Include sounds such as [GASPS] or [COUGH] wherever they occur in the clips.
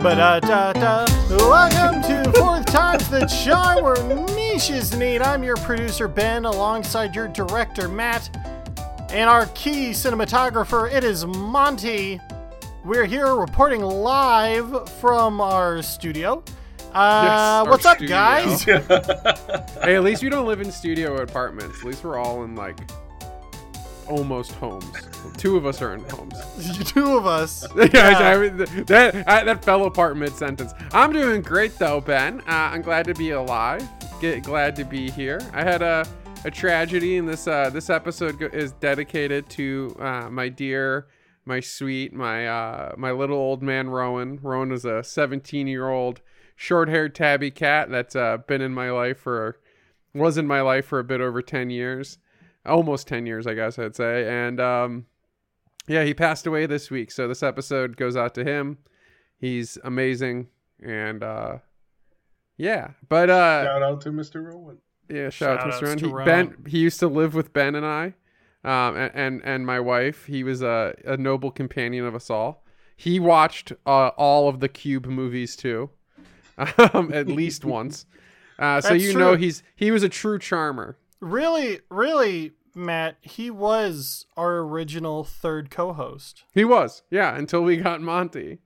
Ba-da-da-da. Welcome to Fourth Time's the Charm where niches need. I'm your producer, Ben, alongside your director, Matt, and our key cinematographer, it is Monty. We're here reporting live from our studio. Uh, Yes, what's up, studio. guys? [LAUGHS] Hey, at least we don't live in studio apartments. At least we're all in like almost homes. Two of us are in homes. [LAUGHS] Two of us. [LAUGHS] yeah, I mean, that I, that fell apart mid sentence. I'm doing great though, Ben. Uh, I'm glad to be alive. Get glad to be here. I had a a tragedy, and this uh, this episode is dedicated to uh, my dear, my sweet, my uh, my little old man Rowan. Rowan is a 17 year old short haired tabby cat that's uh, been in my life for was in my life for a bit over 10 years, almost 10 years, I guess I'd say, and um. Yeah, he passed away this week, so this episode goes out to him. He's amazing, and uh, yeah, but uh, Shout out to Mr. Rowan. yeah, shout out to Shout Mr. outs Ron. to He, Ron. Ben, he used to live with Ben and I, um, and and, and my wife. He was a, a noble companion of us all. He watched uh, all of the Cube movies too, [LAUGHS] um, at least once. [LAUGHS] Uh, so That's you know he's he was a true charmer. Really, really, Matt, he was our original third co host. He was, yeah, until we got Monty.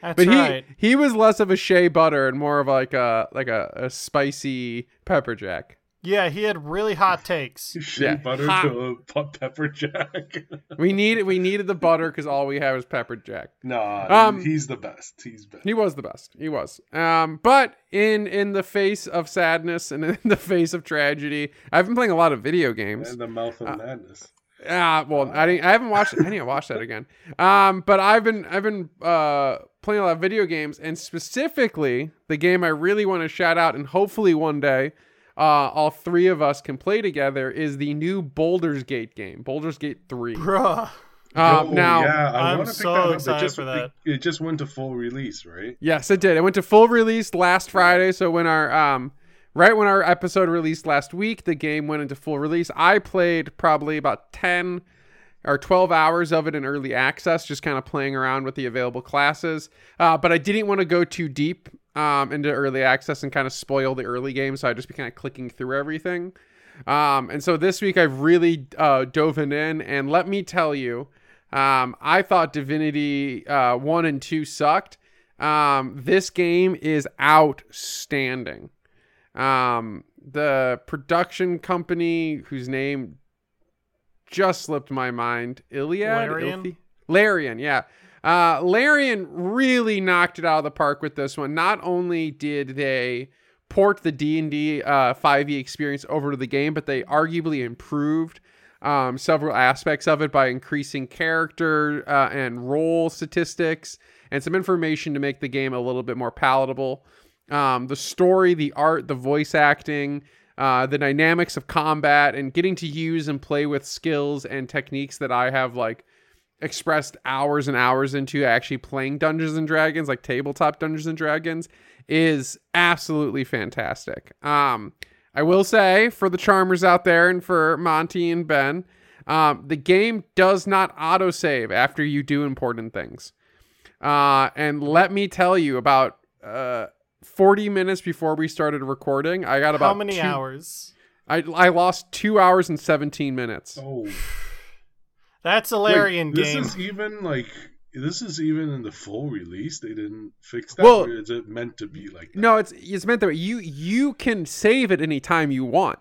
That's But right. he he was less of a shea butter and more of like a like a, a spicy pepper jack. Yeah, he had really hot takes. [LAUGHS] Shea Yeah. butter Hot. to a pepper jack. [LAUGHS] We needed we needed the butter because all we have is pepper jack. nah, Um, he's the best. He's best. He was the best. He was. Um, but in in the face of sadness and [LAUGHS] in the face of tragedy, I've been playing a lot of video games. And the mouth of Uh, madness. Ah, well, I didn't. I haven't watched. I need to watch that again. Um, but I've been I've been uh playing a lot of video games, and specifically the game I really want to shout out, and hopefully one day, uh, all three of us can play together is the new Baldur's Gate game, Baldur's Gate Three. Bruh. Um, Oh, now, yeah, I I'm so that up. It excited just- for that. It, it just went to full release, right? Yes, it did. It went to full release last Friday. So when our um right when our episode released last week, the game went into full release. I played probably about 10 or 12 hours of it in early access, just kind of playing around with the available classes. Uh, but I didn't want to go too deep um, into early access and kind of spoil the early game, so I'd just be kind of clicking through everything. Um, and so this week I've really uh, dove in, and let me tell you, um, I thought Divinity uh, 1 and 2 sucked. Um, this game is outstanding. Um, the production company whose name just slipped my mind, Iliad, Larian? Ilthi- Larian, yeah. Uh, Larian really knocked it out of the park with this one. Not only did they port the D and D uh, 5e experience over to the game, but they arguably improved um, several aspects of it by increasing character uh, and role statistics and some information to make the game a little bit more palatable. Um, the story, the art, the voice acting, uh, the dynamics of combat, and getting to use and play with skills and techniques that I have like expressed hours and hours into actually playing Dungeons and Dragons, like tabletop Dungeons and Dragons, is absolutely fantastic. Um, I will say for the charmers out there and for Monty and Ben, um, the game does not autosave after you do important things. Uh, and let me tell you, about uh, 40 minutes before we started recording, I got about How many two- hours? I, I lost two hours and 17 minutes. Oh, That's a Wait, Larian this is even like this is even in the full release. They didn't fix that. Well- or is it meant to be like that? No, it's it's meant that way. you you can save it anytime you want.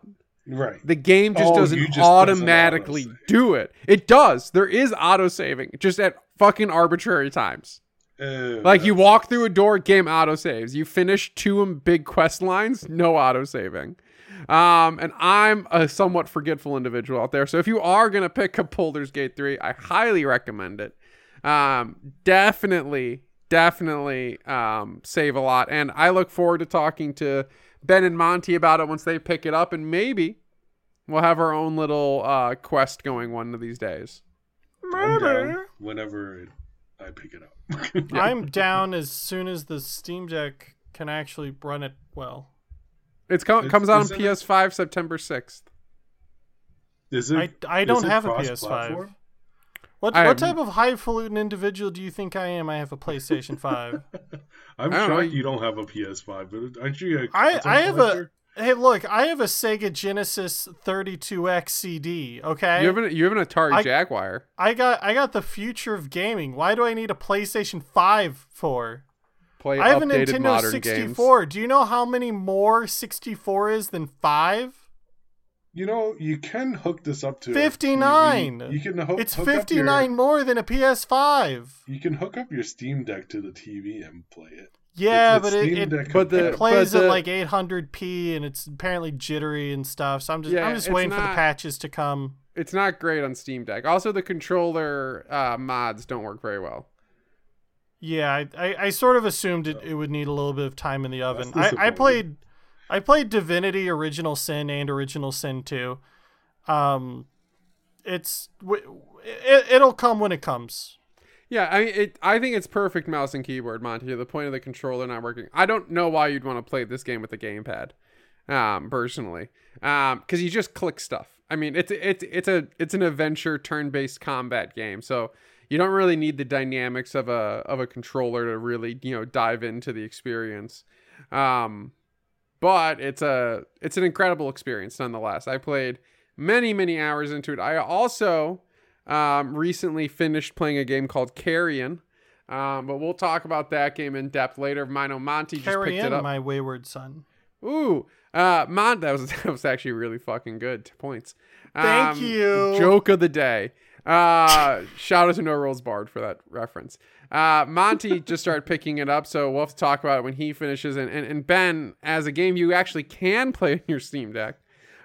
Right. The game just Oh, doesn't you just doesn't automatically do it. It does. There is auto saving, just at fucking arbitrary times. Uh, Like you walk through a door, game auto saves. You finish two big quest lines, no auto saving. Um, and I'm a somewhat forgetful individual out there. So if you are gonna pick up Baldur's Gate 3, I highly recommend it. Um, definitely, definitely um, save a lot. And I look forward to talking to Ben and Monty about it once they pick it up, and maybe we'll have our own little uh, quest going one of these days. I'm whenever I pick it up. [LAUGHS] I'm down as soon as the Steam Deck can actually run it well. It's co- It's- comes out on isn't it- PS5 September 6th. Is it? I, I don't have a? PS5. What I what type of highfalutin individual do you think I am? I have a PlayStation Five. [LAUGHS] I'm I shocked know. you don't have a PS5, but aren't you a I content I have a hey look I have a Sega Genesis 32X CD. Okay, You have an you have an Atari I- Jaguar. I got I got the future of gaming. Why do I need a PlayStation Five for? Play I have a Nintendo modern 64. Do you know how many more 64 is than five? You know, you can hook this up to 59. TV. You can hook. It's hook up 59 Your, more than a PS5. you can hook up your Steam Deck to the TV and play it. Yeah, It's- but it's it, it But the- compatible. plays but at like 800p and it's apparently jittery and stuff. So I'm just Yeah, I'm just it's waiting for the patches to come. It's not great on Steam Deck. Also, the controller uh, mods don't work very well. Yeah, I, I, I sort of assumed it, it would need a little bit of time in the oven. I, I played I played Divinity Original Sin and Original Sin 2. Um it's it, it'll come when it comes. Yeah, I mean, it, I think it's perfect mouse and keyboard, Monty. To the point of the controller not working. I don't know why you'd want to play this game with a gamepad, um, personally, because you just click stuff. I mean, it's it's it's a it's an adventure turn-based combat game, so you don't really need the dynamics of a of a controller to really you know dive into the experience. Um, but it's a it's an incredible experience nonetheless. I played many many hours into it. I also um, recently finished playing a game called Carrion. Um, but we'll talk about that game in depth later. Mino Monty just picked it up. my wayward son. Ooh, uh, Mon, that was [LAUGHS] that was actually really fucking good. Two points. Thank Um, you. Joke of the day. Uh, shout out to No Rules Bard for that reference. Uh, Monty just started picking it up, so we'll have to talk about it when he finishes. And, and, and Ben, as a game you actually can play on your Steam Deck,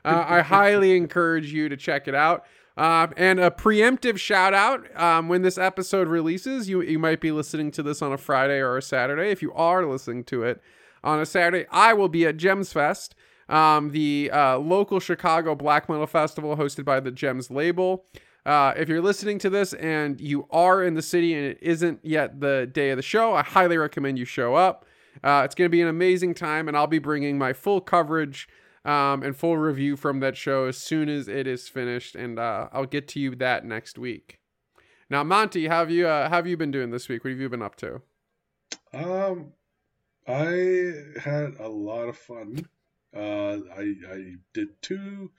uh, I highly encourage you to check it out. Um, and a preemptive shout out um, when this episode releases, you you might be listening to this on a Friday or a Saturday. If you are listening to it on a Saturday, I will be at Gems Fest, um, the uh, local Chicago black metal festival hosted by the Gems label. Uh, if you're listening to this and you are in the city and it isn't yet the day of the show, I highly recommend you show up. Uh, it's going to be an amazing time, and I'll be bringing my full coverage um, and full review from that show as soon as it is finished, and uh, I'll get to you that next week. Now, Monty, how have you uh, have you been doing this week? What have you been up to? Um, I had a lot of fun. Uh, I I did two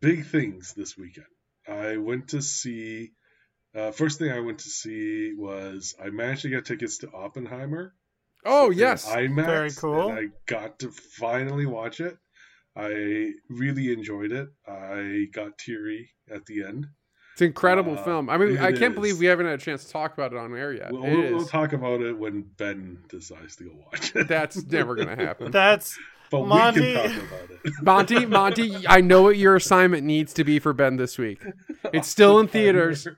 big things this weekend. I went to see. Uh, first thing I went to see was I managed to get tickets to Oppenheimer. Oh yes, IMAX. Very cool. And I got to finally watch it. I really enjoyed it. I got teary at the end. it's an incredible Uh, film. I mean, I can't believe we haven't had a chance to talk about it on air yet. We'll, we'll, we'll talk about it when Ben decides to go watch it. That's never gonna [LAUGHS] happen. That's but Monty- we can talk about it. [LAUGHS] Monty, Monty, I know what your assignment needs to be for Ben this week. It's still in theaters.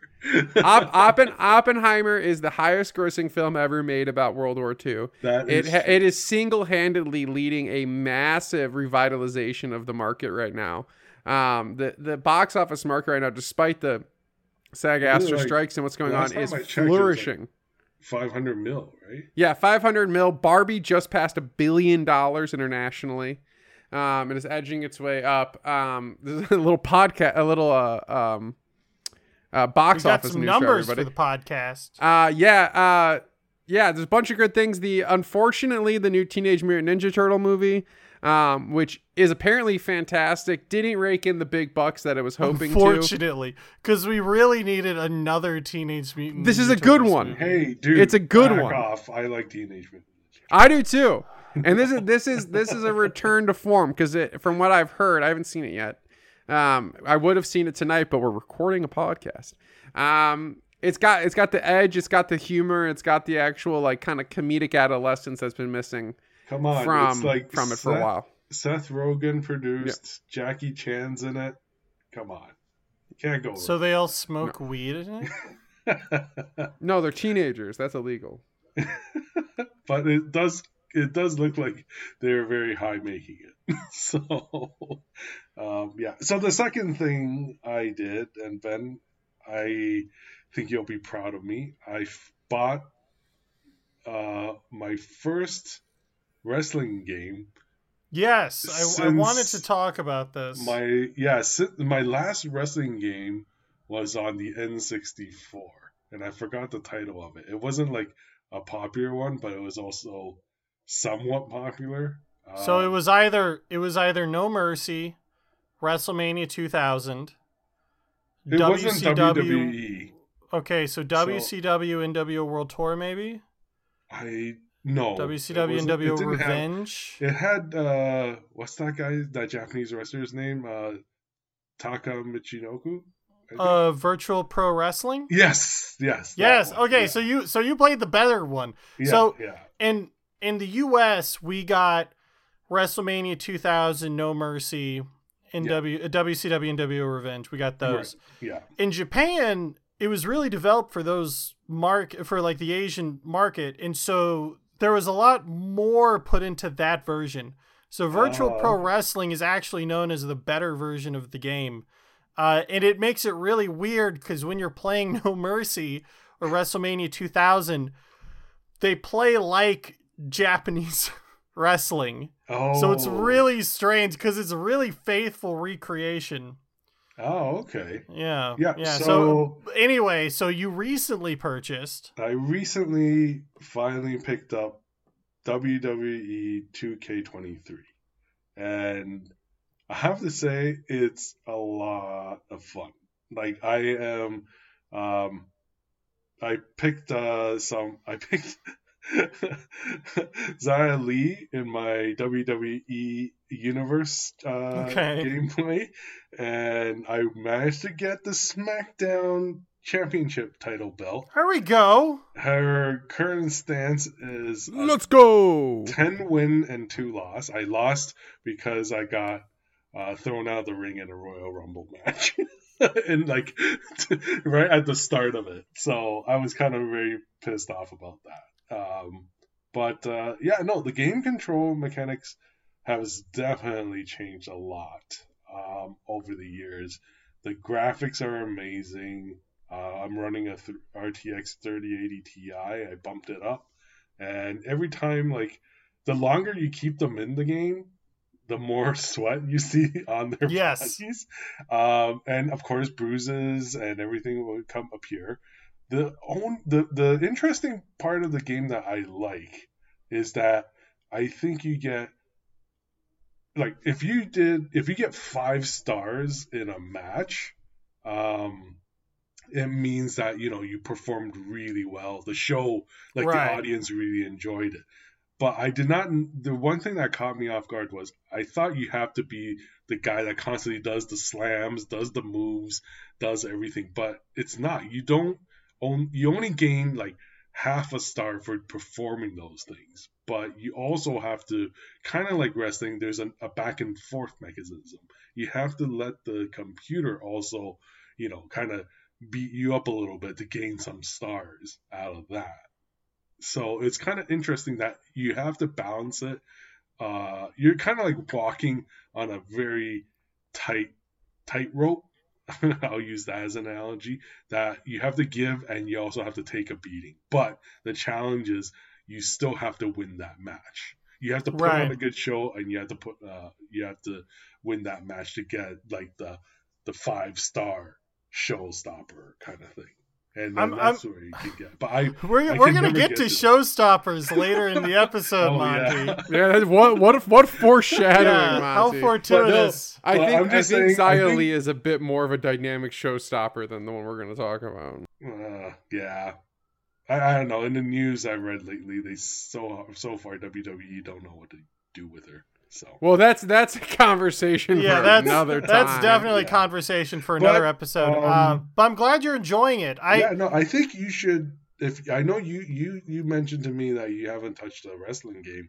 Opp- Oppen- Oppenheimer is the highest grossing film ever made about World War II. That It is ha- it is single handedly leading a massive revitalization of the market right now. Um, the the box office market right now, despite the SAG AFTRA like, strikes and what's going on, is I checked, like- flourishing. 500 mil, right? Yeah, 500 mil. Barbie just passed a billion dollars internationally. Um, and is edging its way up. Um, [LAUGHS] this is a little podcast, a little uh, um, uh, box got office some news numbers for for the podcast. Uh, yeah, uh, yeah. There's a bunch of good things. The unfortunately, the new Teenage Mutant Ninja Turtle movie, um, which is apparently fantastic, didn't rake in the big bucks that it was hoping to. Unfortunately, because we really needed another Teenage Mutant. This is Ninja a good one. movie. Hey, dude. It's a good back one. Off. I like Teenage Mutant. I do too. And this is this is this is a return to form because it. from what I've heard, I haven't seen it yet. Um, I would have seen it tonight, but we're recording a podcast. Um, it's got it's got the edge, it's got the humor, it's got the actual like kind of comedic adolescence that's been missing Come on, from it's like from it for a while. Seth Rogen produced. Jackie Chan's in it. Come on, you can't go. So they all smoke weed in it. [LAUGHS] No, they're teenagers. That's illegal. [LAUGHS] but it does it does look like they're very high making it. [LAUGHS] so um, yeah. So the second thing I did, and Ben, I think you'll be proud of me. I bought uh, my first wrestling game. Yes, I, I wanted to talk about this. My yeah, my last wrestling game was on the N64, and I forgot the title of it. It wasn't like a popular one, but it was also somewhat popular. So it Um, was either it was either No Mercy, WrestleMania 2000, It wasn't. WCW. WWE. Okay, so WCW NWO World Tour maybe. I no. WCW it have- Revenge. It had uh what's that guy that Japanese wrestler's name? Uh Taka Michinoku? Uh, Virtual Pro Wrestling. yes, yes. Yes. Okay. yeah, So you so you played the better one. yeah, so- yeah. in in the U.S. we got WrestleMania 2000, No Mercy, and Yeah. W uh, WCW NWO Revenge. We got those. Yeah. In Japan, it was really developed for those mark for like the Asian market, and so there was a lot more put into that version. So Virtual Oh, Pro. Wrestling is actually known as the better version of the game. Uh, and it makes it really weird because when you're playing [LAUGHS] No Mercy or WrestleMania 2000, they play like Japanese [LAUGHS] wrestling. Oh. So it's really strange because it's a really faithful recreation. Oh, okay. Yeah. Yeah, Yeah. So, so- anyway, so you recently purchased. I recently finally picked up WWE 2K23. And I have to say it's a lot of fun. Like I am um I picked uh some I picked [LAUGHS] Xia Li in my WWE Universe uh, Okay. [LAUGHS] gameplay, and I managed to get the SmackDown Championship title belt. Here we go. Her current stance is Let's go. 10 win and 2 loss. I lost because I got uh, thrown out of the ring in a Royal Rumble match. [LAUGHS] and like right at the start of it. So I was kind of very pissed off about that. Um, but uh, yeah, no, the game control mechanics has definitely changed a lot um, over the years. The graphics are amazing. Uh, I'm running a th- RTX 3080 Ti. I bumped it up, and every time, like, the longer you keep them in the game, the more [LAUGHS] sweat you see [LAUGHS] on their Yes. bodies. Um, and of course, bruises and everything will come appear. The own the the interesting part of the game that I like is that I think you get like if you did if you get five stars in a match, um, it means that you know you performed really well. The show, like Right. the audience, really enjoyed it. But I did not. The one thing that caught me off guard was I thought you have to be the guy that constantly does the slams, does the moves, does everything. But it's not. You don't. Own, you only gain like half a star for performing those things. But you also have to kind of like wrestling. There's a, a back and forth mechanism. You have to let the computer also, you know, kind of beat you up a little bit to gain some stars out of that. So it's kind of interesting that you have to balance it. Uh, you're kind of like walking on a very tight tightrope. [LAUGHS] I'll use that as an analogy that you have to give and you also have to take a beating. But the challenge is you still have to win that match. You have to put on a good show and you have to put uh, you have to win that match to get like the the five star showstopper kind of thing. And then I'm- that's where you can get. But I [LAUGHS] We're, I we're gonna get, get to to- showstoppers later in the [LAUGHS] episode, Oh, Monty. [LAUGHS] yeah. Yeah, what what what foreshadowing, Yeah, how Monty. fortuitous. I Well, think I'm I think saying, I Xia think- is a bit more of a dynamic showstopper than the one we're going to talk about. Uh, yeah. I, I don't know. In the news I've read lately, they so so far WWE don't know what to do with her. So Well, that's that's a conversation yeah, for that's another time. that's definitely Yeah. conversation for But, another episode. um, uh, but I'm glad you're enjoying it. I yeah, no, I think you should. If I know you you you mentioned to me that you haven't touched a wrestling game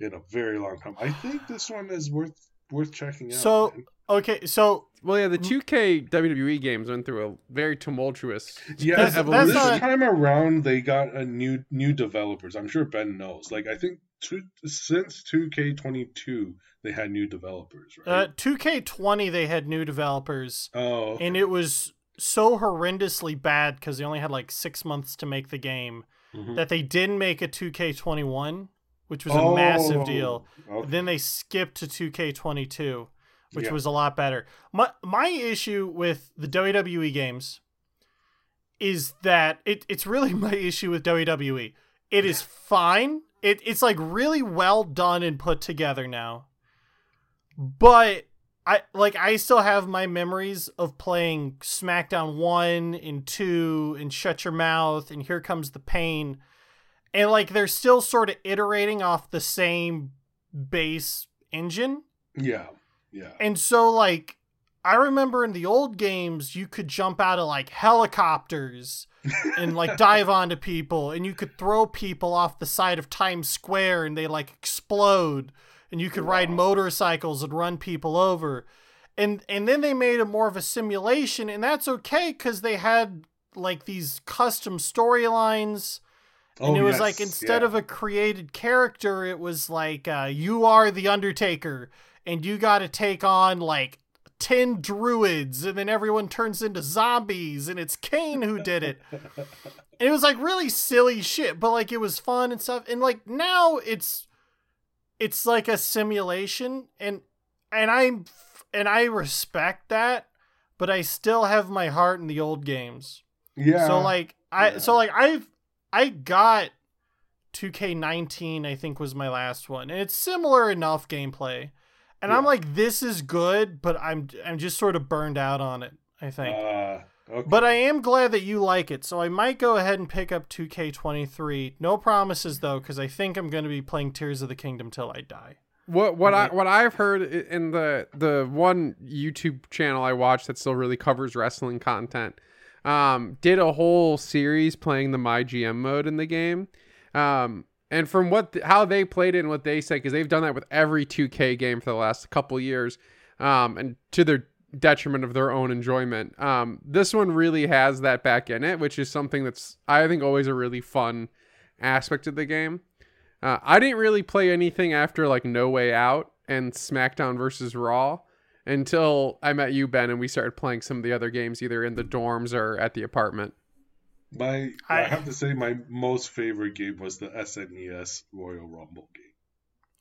in a very long time. I think this one is worth worth checking out. So- man. okay. So Well, yeah, the 2K WWE games went through a very tumultuous [LAUGHS] yeah, That's- this that's evolution. not- time around they got a new new developers. I'm sure Ben knows. Like I think two, since 2K22 they had new developers, right? uh, 2K20 they had new developers, oh, okay. and it was so horrendously bad because they only had like six months to make the game Mhm. that they didn't make a 2K21, which was Oh, a massive deal. okay. Then they skipped to 2K22. which Yeah. was a lot better. My my issue with the WWE games is that it, it's really [LAUGHS] my issue with WWE. It is [LAUGHS] fine. It it's like really well done and put together now. But I like I still have my memories of playing SmackDown 1 and 2 and Shut Your Mouth and Here Comes the Pain. And like they're still sort of iterating off the same base engine. Yeah. Yeah. And so like I remember in the old games you could jump out of like helicopters and like [LAUGHS] dive onto people and you could throw people off the side of Times Square and they like explode and you could ride motorcycles and run people over. And and then they made it more of a simulation and that's okay cuz they had like these custom storylines. And it was like instead of a created character, it was like uh, you are the Undertaker, and you got to take on like ten druids, and then everyone turns into zombies, and it's Kane who did it. And it was like really silly shit, but like it was fun and stuff. And like now it's it's like a simulation, and and I'm and I respect that, but I still have my heart in the old games. yeah. So like I Yeah. so like I've I got 2K19 I think was my last one. And it's similar enough gameplay. And I'm like this is good, but I'm I'm just sort of burned out on it, I think. Uh, okay. but I am glad that you like it. So I might go ahead and pick up 2K23. No promises though cuz I think I'm going to be playing Tears of the Kingdom till I die. What what I what I've heard in the the one YouTube channel I watch that still really covers wrestling content, um, did a whole series playing the My GM mode in the game, um, and from what how they played it and what they said because they've done that with every 2K game for the last couple years, um, and to their detriment of their own enjoyment. Um, this one really has that back in it, which is something that's I think always a really fun aspect of the game. Uh, I didn't really play anything after like No Way Out and SmackDown versus Raw until I met you, Ben, and we started playing some of the other games either in the dorms or at the apartment. My I, I- have to say my most favorite game was the SNES Royal Rumble game.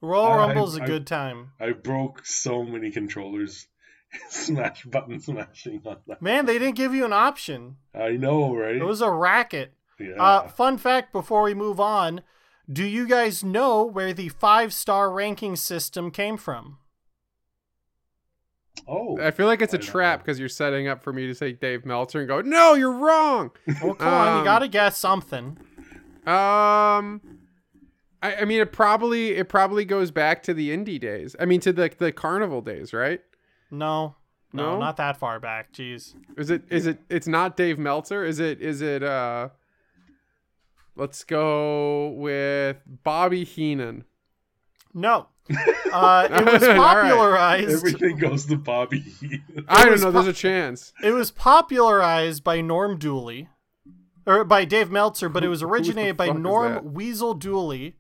Royal I- Rumble's a I- good time. I broke so many controllers. [LAUGHS] Smash button smashing on that. Man, they didn't give you an option. I know, right? It was a racket. yeah. Uh, fun fact before we move on do you guys know where the five star ranking system came from? Oh, I feel like it's a trap because you're setting up for me to say Dave Meltzer and go, no, you're wrong. Well, come on, you Um, gotta guess something. Um, I, I mean, it probably it probably goes back to the indie days. I mean, to the the carnival days, right? No, no, No? not that far back. Jeez. Is it is it it's not Dave Meltzer? Is it is it uh let's go with Bobby Heenan. No. Uh, it was [LAUGHS] All right. popularized. everything goes to Bobby. [LAUGHS] I don't know, po- there's a chance. It was popularized by Norm Dooley, or by Dave Meltzer, but it was Who- [LAUGHS] who the originated by fuck is that? Norm Weasel Dooley,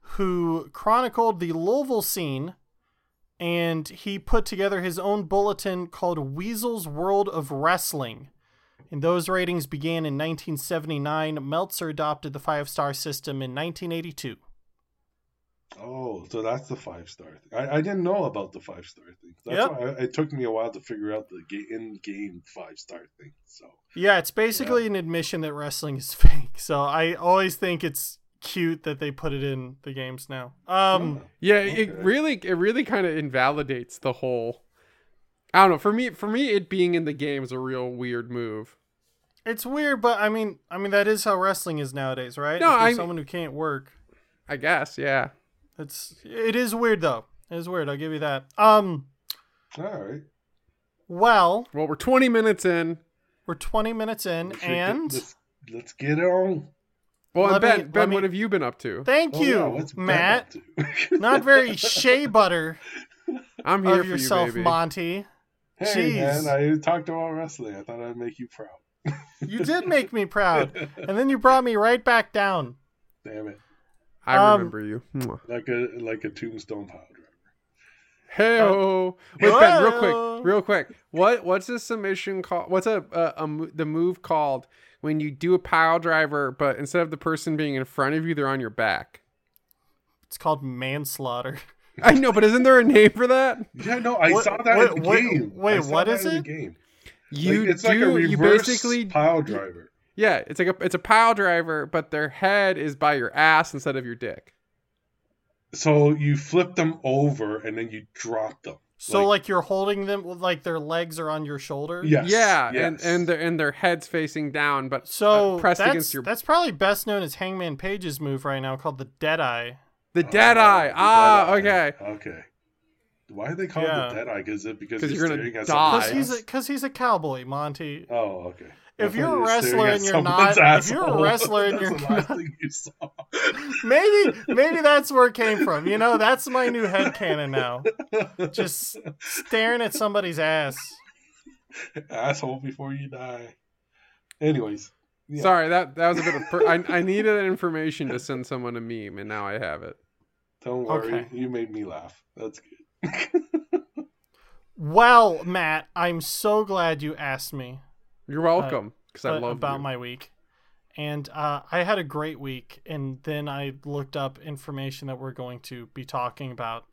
who chronicled the Louisville scene, and he put together his own bulletin called Weasel's World of Wrestling. And those ratings began in 1979. Meltzer adopted the five star system in 1982. Oh, so that's the five star thing. I, I didn't know about the five star thing. That's Yep. why I, it took me a while to figure out the ga- in game five star thing. So Yeah, it's basically an admission that wrestling is [LAUGHS] fake. So I always think it's cute that they put it in the games now. Um, Yeah, it Okay. really it really kind of invalidates the whole I don't know. For me for me it being in the game is a real weird move. it's weird, but I mean, I mean that is how wrestling is nowadays, right? No, if there's I- someone who can't work. I guess, yeah. It's it is weird though. It is weird. I'll give you that. Um, all right. well, Well, we're 20 minutes in. we're 20 minutes in, We should get- and let's, let's get it on. Well, Let and Ben, me- Ben, me- what have you been up to? thank Oh, you, yeah, Matt. Not very [LAUGHS] shea butter I'm here of for yourself, you, baby. Monty. hey Jeez. man, I talked about wrestling. I thought I'd make you proud. You did make me proud, [LAUGHS] and then you brought me right back down. Damn it, I Um, remember you. Like a like a tombstone pile driver. Hey, oh, wait, Ben, real quick, real quick. What what's a submission called? What's a, a, a the move called when you do a pile driver, but instead of the person being in front of you, they're on your back? It's called manslaughter. I know, but isn't there a name for that? Yeah, no, I What- saw that wait, in the wait, game. Wait, what is what in the it? game. You like, it's do. like a you basically pile driver. Yeah, it's like a it's a pile driver, but their head is by your ass instead of your dick. So you flip them over and then you drop them. So Like- like, you're holding them like their legs are on your shoulder. Yes. yeah, and yes. and their and their heads facing down, but So uh, pressed that's, against your that's probably best known as Hangman Page's move right now called the Dead Eye. the dead eye. Ah, Dead eye. okay. Okay. Why do they call Yeah. it the dead eye? Is it because 'Cause he's you're gonna die. Because he's a because he's a cowboy, Monty. Oh, okay. I If you're a wrestler and you're someone's not- if you're a wrestler and [LAUGHS] you're not- you. Maybe maybe that's where it came from. You know, that's my new headcanon now. Just staring at somebody's ass. asshole before you die. Anyways, Yeah. Sorry, that that was a bit of. Per- I I needed information to send someone a meme, and now I have it. don't worry. Okay. You made me laugh. That's good. [LAUGHS] Well, Matt, I'm so glad you asked me You're welcome, because I uh, love about you. my week. And uh, I had a great week, and then I looked up information that we're going to be talking about,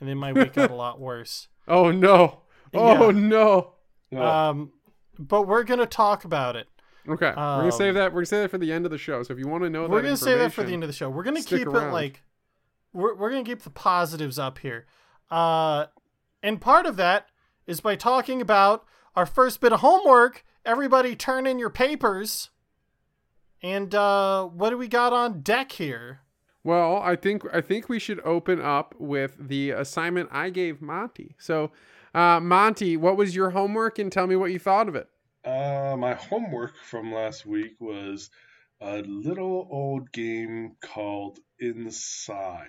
and then my week got a [LAUGHS] lot worse. Oh no! Oh Yeah. no! Um, but we're gonna talk about it. Okay, we're gonna save Um, that. We're gonna save that for the end of the show. So if you want to know, that we're that gonna save that for the end of the show. We're gonna keep around. it like we're we're gonna keep the positives up here. Uh, and part of that is by talking about our first bit of homework. Everybody, turn in your papers. And uh, what do we got on deck here? Well, I think I think we should open up with the assignment I gave Monty. So, uh, Monty, what was your homework, and tell me what you thought of it. Uh, my homework from last week was a little old game called Inside.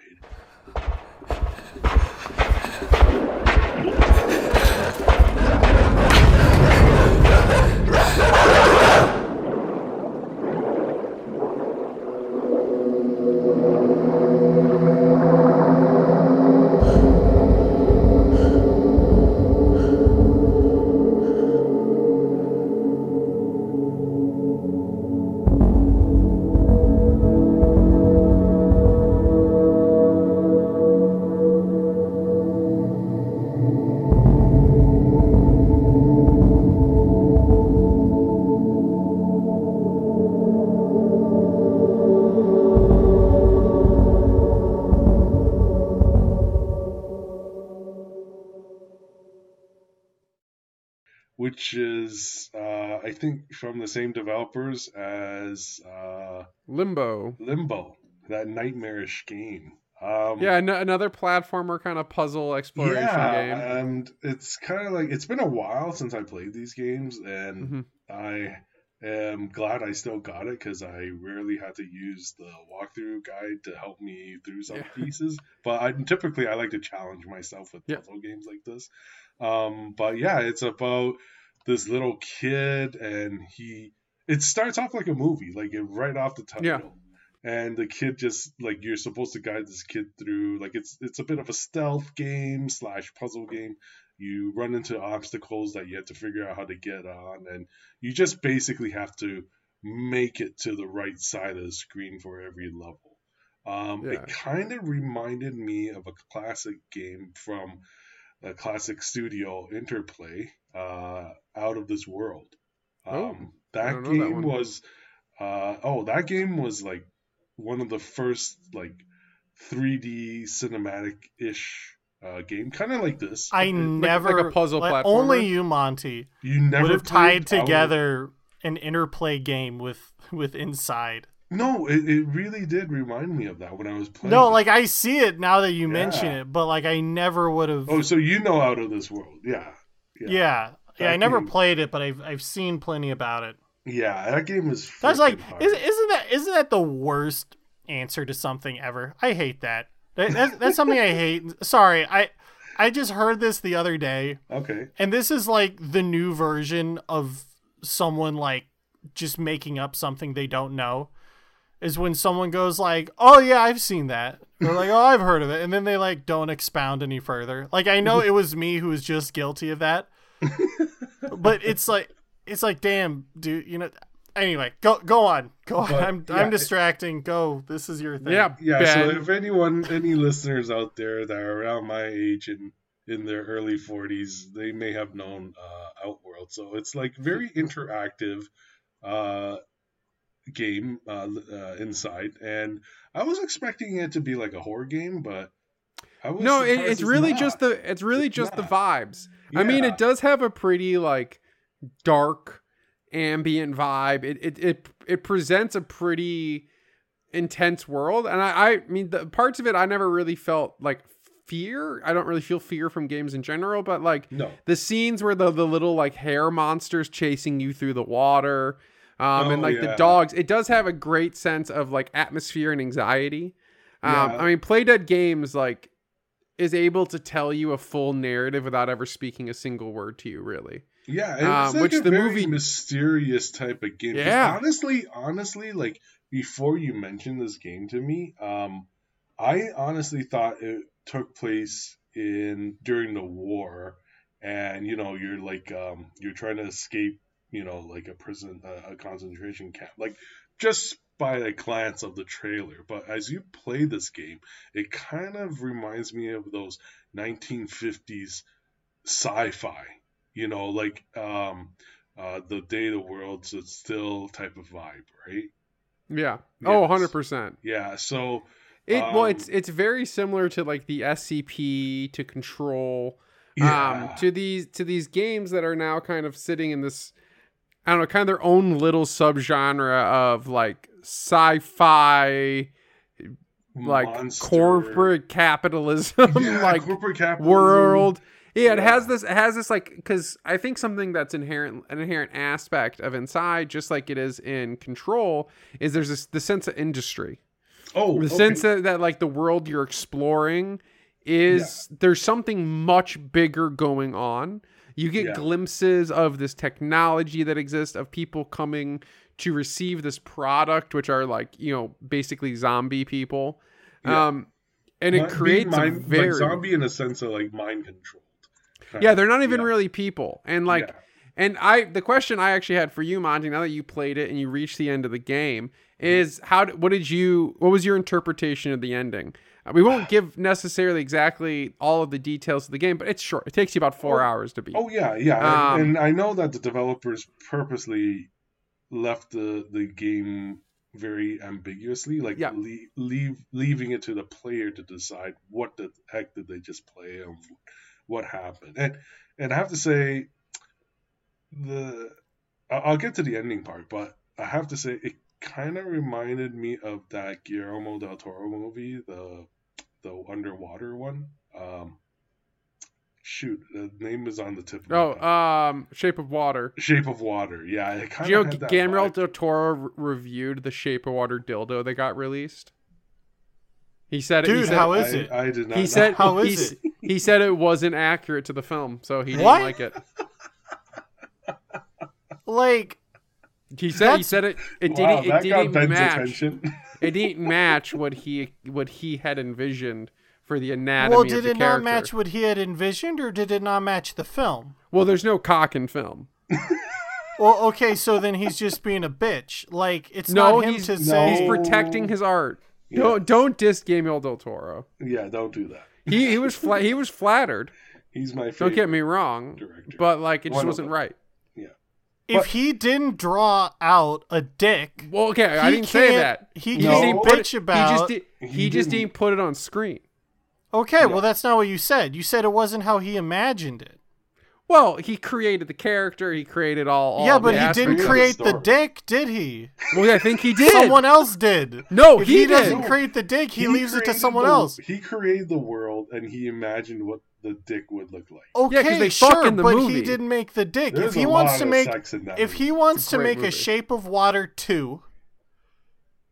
Think from the same developers as uh, Limbo. Limbo, that nightmarish game. Um, Yeah, an- another platformer kind of puzzle exploration yeah, game. and it's kind of like it's been a while since I played these games, and Mhm. I am glad I still got it because I rarely had to use the walkthrough guide to help me through some Yeah. [LAUGHS] pieces. But I typically I like to challenge myself with Yeah. puzzle games like this. Um, but yeah, it's about this little kid, and he. It starts off like a movie, like right off the title. Yeah. And the kid just like you're supposed to guide this kid through like it's it's a bit of a stealth game slash puzzle game. You run into obstacles that you have to figure out how to get on, and you just basically have to make it to the right side of the screen for every level. Um, Yeah. It kind of reminded me of a classic game from a classic studio, Interplay, uh, Out of This World. Um, Oh, that don't that game was, uh, oh, that game was like one of the first like 3D cinematic ish uh, game, kind of like this. I like never a puzzle like, platformer? Only you, Monty, you never would have tied Out of- together an interplay game with with Inside. No, it, it really did remind me of that when I was playing. No, it. like I see it now that you mention it, but like I never would have. Oh, so you know Out of This World? Yeah, yeah, yeah, yeah. I never game- played it, but I've I've seen plenty about it. yeah. That game is. That's like, hard. isn't that isn't that the worst answer to something ever? I hate that. that that's, that's something I [LAUGHS] hate. Sorry, I I just heard this the other day, okay. and this is like the new version of someone like just making up something they don't know. Is when someone goes like, "Oh yeah, I've seen that," or like, "Oh, I've heard of it," and then they like don't expound any further. Like I know it was me who was just guilty of that, [LAUGHS] but it's like it's like damn dude you know anyway, go go on. Go on. But, I'm yeah, I'm it- distracting. Go. This is your thing. Yeah, Yeah, Ben. so if anyone, any listeners out there that are around my age and in their early 40s, they may have known uh, Outworld. So it's like very interactive uh, game uh, uh, inside, and I was expecting it to be like a horror game, but I was no, it, surprised it's really just the it's really It's just the not. vibes. I mean, it does have a pretty like dark ambient vibe. It it it, it presents a pretty intense world, and I I mean the parts of it I never really felt like fear. I don't really feel fear from games in general, but like no. the scenes where the the little like hair monsters chasing you through the water um and Oh, like the dogs it does have a great sense of like atmosphere and anxiety um Yeah. i mean playdead games like is able to tell you a full narrative without ever speaking a single word to you really Yeah, it's Um, like which a the movie- mysterious type of game. Yeah. Honestly, honestly, like before you mentioned this game to me, um, I honestly thought it took place in during the war, and you know, you're like, um, you're trying to escape, you know, like a prison, a, a concentration camp, like just by a glance of the trailer. But as you play this game, it kind of reminds me of those 1950s sci-fi you know, like um, uh, the day the world's still type of vibe, right? yeah oh 100% Yeah. So it well Um, it's it's very similar to like the scp to control yeah, um to these to these games that are now kind of sitting in this I don't know, kind of their own little subgenre of like sci-fi, like Monster- corporate capitalism, yeah, [LAUGHS] like corporate capitalism. world. Yeah, it has this. It has this like because I think something that's inherent, an inherent aspect of inside, just like it is in Control, is there's this the sense of industry Oh, the okay. sense that, that like the world you're exploring is there's something much bigger going on you get Yeah. glimpses of this technology that exists of people coming to receive this product which are like you know basically zombie people Yeah. um and it creates a very like zombie in a sense of like mind controlled. yeah they're not even Yeah. really people and like and I, the question I actually had for you, Monty, now that you played it and you reached the end of the game, is how? What did you? What was your interpretation of the ending? We won't give necessarily exactly all of the details of the game, but it's short. It takes you about four Oh, hours to beat. Oh yeah, yeah, Um, and, and I know that the developers purposely left the the game very ambiguously, like Yeah. le- leave leaving it to the player to decide what the heck did they just play and what happened. And and I have to say, the I'll get to the ending part, but I have to say it kind of reminded me of that Guillermo del Toro movie, the the underwater one. Um, shoot, the name is on the tip of my Oh, tongue. um, Shape of Water. Shape of Water. Yeah, it kind Do you of know Guillermo del Toro re- reviewed the Shape of Water dildo that got released? He said, he Dude, said how is I, it? I did not. He know. said How he, is s- he said it wasn't accurate to the film, so he didn't What? like it. Like, He said he said it it wow, didn't it didn't match attention. [LAUGHS] it didn't match what he what he had envisioned for the anatomy well, of did the it character. not match what he had envisioned, or did it not match the film? Well, there's no cock in film. Well, okay, so then he's just being a bitch. Like, it's No, not him he's to he's say. No. protecting his art. Yeah. Don't don't diss Guillermo del Toro. yeah, don't do that. He he was fla- he was flattered. He's my favorite. Don't get me wrong, director. but like it just One of wasn't them. right. If he didn't draw out a dick, Well, okay, I didn't say that. he just can't didn't put bitch it- He about- just did, he, He just didn't. didn't put it on screen. okay, well, that's not what you said. You said it wasn't how he imagined it. Well, he created the character. He created all. all yeah, the but he didn't aspects of it. create the story. dick, did he? Well, yeah, I think he did. Someone else did. No, if he he, doesn't did. create the dick, he, leaves it to someone the- else. He created the world and he imagined what the dick would look like. Yeah, 'cause Okay, they fuck sure, in the but movie. he didn't make the dick. There's if he a wants lot to make, sex in that if movie. he wants a to great make a. Shape of Water two,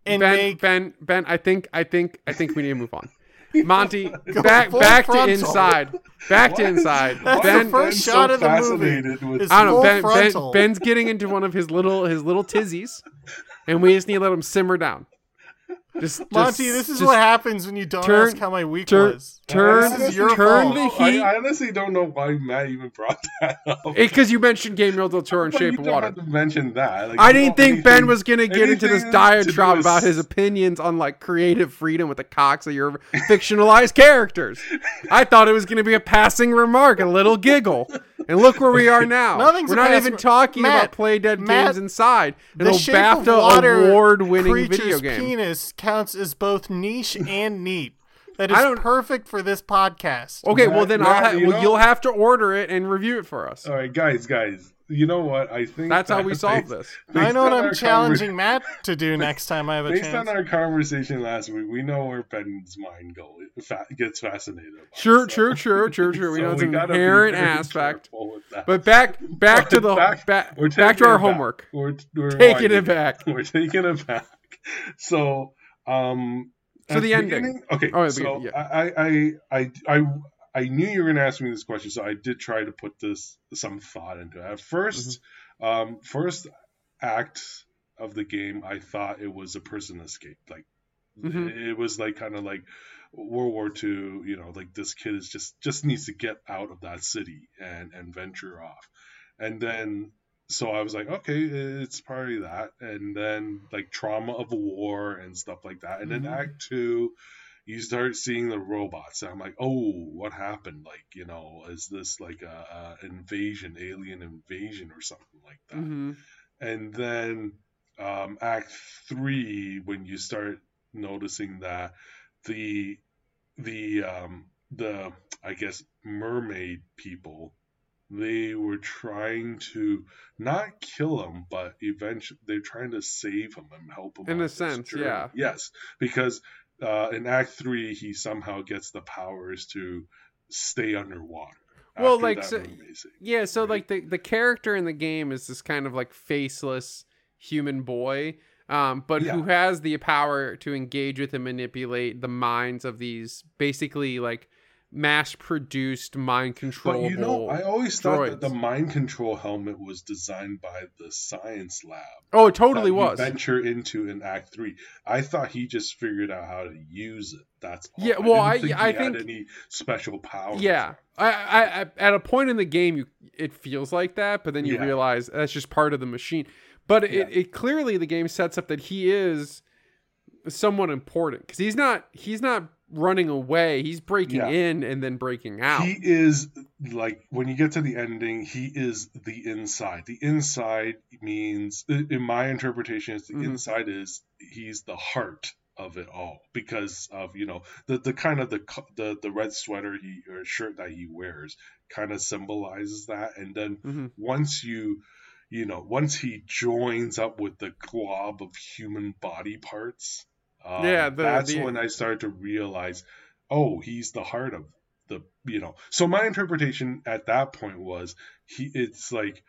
and ben, make Ben, Ben, I think, I think, I think we need to move on. [LAUGHS] Monty, Go back, full back to inside, back to Why is- inside. That's why the Ben, first Ben shot so of the movie. fascinated with- is I don't know. Ben, ben. Ben's getting into one of his little, his little tizzies, and we just need to let him simmer down. Just, Monty, just- this is just what happens when you don't turn- ask how my week turn- was. turn- This is your turn fault. the heat- I, I honestly don't know why Matt even brought that up. It's because you mentioned Gabriel del Toro in But [LAUGHS] Shape you of Water. have to mention that. Like, I didn't know, think Ben was going to get into this diatribe about his opinions on like creative freedom with the cocks of your [LAUGHS] fictionalized characters. I thought it was going to be a passing remark, a little giggle. And look where we are [LAUGHS] now. Nothing's We're not pass- even talking Matt, about Playdead Matt, games inside. An The old shape of BAFTA water award-winning creature's video game. penis counts as both niche and neat. That I is don't- perfect for this podcast. Okay, well then Matt, I'll ha- you well, know- you'll have to order it and review it for us. All right, guys, guys. You know what? I think That's how that we [LAUGHS] solve based- this. [LAUGHS] I based know what on I'm our challenging conver- Matt to do [LAUGHS] next time I have a chance. Based chance. on our conversation last week, we know where Ben's mind goes. Fa- gets fascinated. about, Sure, so- true, true, true, true. We so know it's an gotta be inherent very aspect. careful with that. But back back to the Back- back, we're back to our it back. homework. We're, we're Taking winding it back. We're taking it back. So, um, So the ending. beginning- Okay. Oh, so yeah. I, I, I, I, I knew you were going to ask me this question, so I did try to put this some thought into it. At 1st Mm-hmm. um, first act of the game, I thought it was a prison escape. Like Mhm. it, it was like kind of like World War II. You know, like this kid is just just needs to get out of that city and and venture off, and then so I was like, okay, it's probably that, and then like trauma of war and stuff like that, and Mhm. then Act Two, you start seeing the robots, and I'm like, oh, what happened? Like, you know, is this like a, a invasion, alien invasion, or something like that? hmm and then um, act three when you start noticing that the the um, the I guess mermaid people they were trying to not kill him but eventually they're trying to save him and help him In a sense, journey. yeah. yes because uh, in act three he somehow gets the powers to stay underwater Well, like, so-. Yeah, so Right. like the the character in the game is this kind of like faceless human boy, um, but who has the power to engage with and manipulate the minds of these basically like mass produced mind control. But you know, I always thought that the mind control helmet was designed by the science lab. oh, it totally was. venture into in Act Three. I thought he just figured out how to use it. That's all. Yeah, well, I- didn't I he had think- any special power. Yeah, I, I, I, at a point in the game, you it feels like that, but then you Yeah. realize that's just part of the machine. But Yeah. it, it clearly the game sets up that he is somewhat important because he's not he's not running away. He's breaking Yeah. in and then breaking out. He is like when you get to the ending, he is the inside. The inside means, in my interpretation, is the Mhm. inside is he's the heart of it all because of you know the the kind of the the the red sweater he or shirt that he wears kind of symbolizes that, and then Mhm. once you you know once he joins up with the glob of human body parts um, Yeah, the- that's the- when i started to realize oh he's the heart of the you know. So my interpretation at that point was he it's like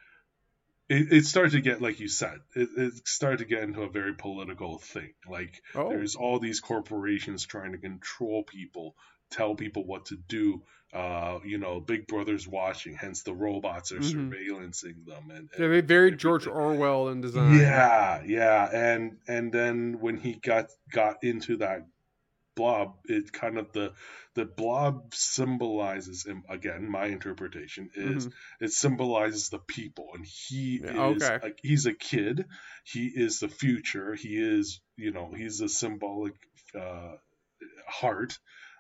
it, it started to get like you said it, it started to get into a very political thing. Like Oh, there's all these corporations trying to control people tell people what to do uh you know big brother's watching hence the robots are Mhm. surveillancing them and, yeah, and they very George. Orwell in design. yeah yeah and and then when he got got into that blob it kind of the the blob symbolizes him again my interpretation is Mhm. it symbolizes the people and he Yeah, is okay. like, he's a kid he is the future he is you know he's a symbolic uh heart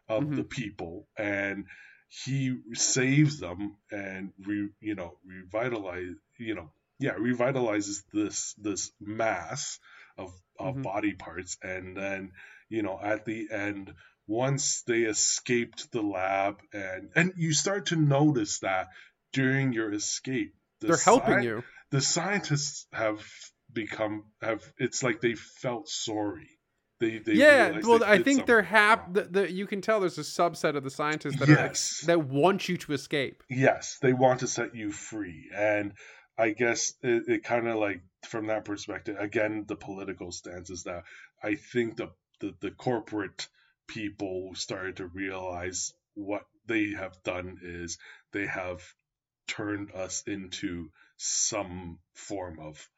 of Mhm. the people and he saves them and re, you know revitalize you know yeah revitalizes this this mass of, of Mhm. body parts and then you know at the end once they escaped the lab and and you start to notice that during your escape the They're helping sci- you. the scientists have become have it's like they felt sorry they, they yeah, well, they I think they're something hap. wrong. The, the, you can tell there's a subset of the scientists that Yes. are that want you to escape. yes they want to set you free and i guess it, it kind of like from that perspective again the political stance is that i think the, the the corporate people started to realize what they have done is they have turned us into some form of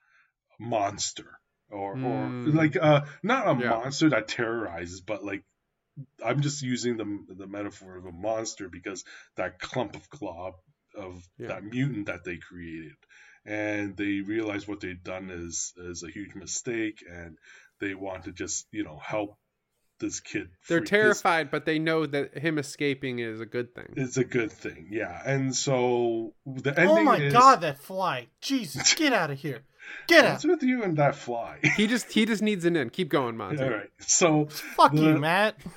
monster or Mm. or like uh not a Yeah. monster that terrorizes, but like I'm just using the the metaphor of a monster because that clump of claw of Yeah. that mutant that they created, and they realize what they've done is is a huge mistake, and they want to just you know help this kid. They're free- this- terrified, but they know that him escaping is a good thing. It's a good thing, yeah. And so the ending. Oh my is, god, that fly! Jesus, [LAUGHS] get out of here! Get out! What's with you and that fly? [LAUGHS] He just he just needs an in. Keep going, Monty. All right. So, Fuck the- you, Matt. [LAUGHS]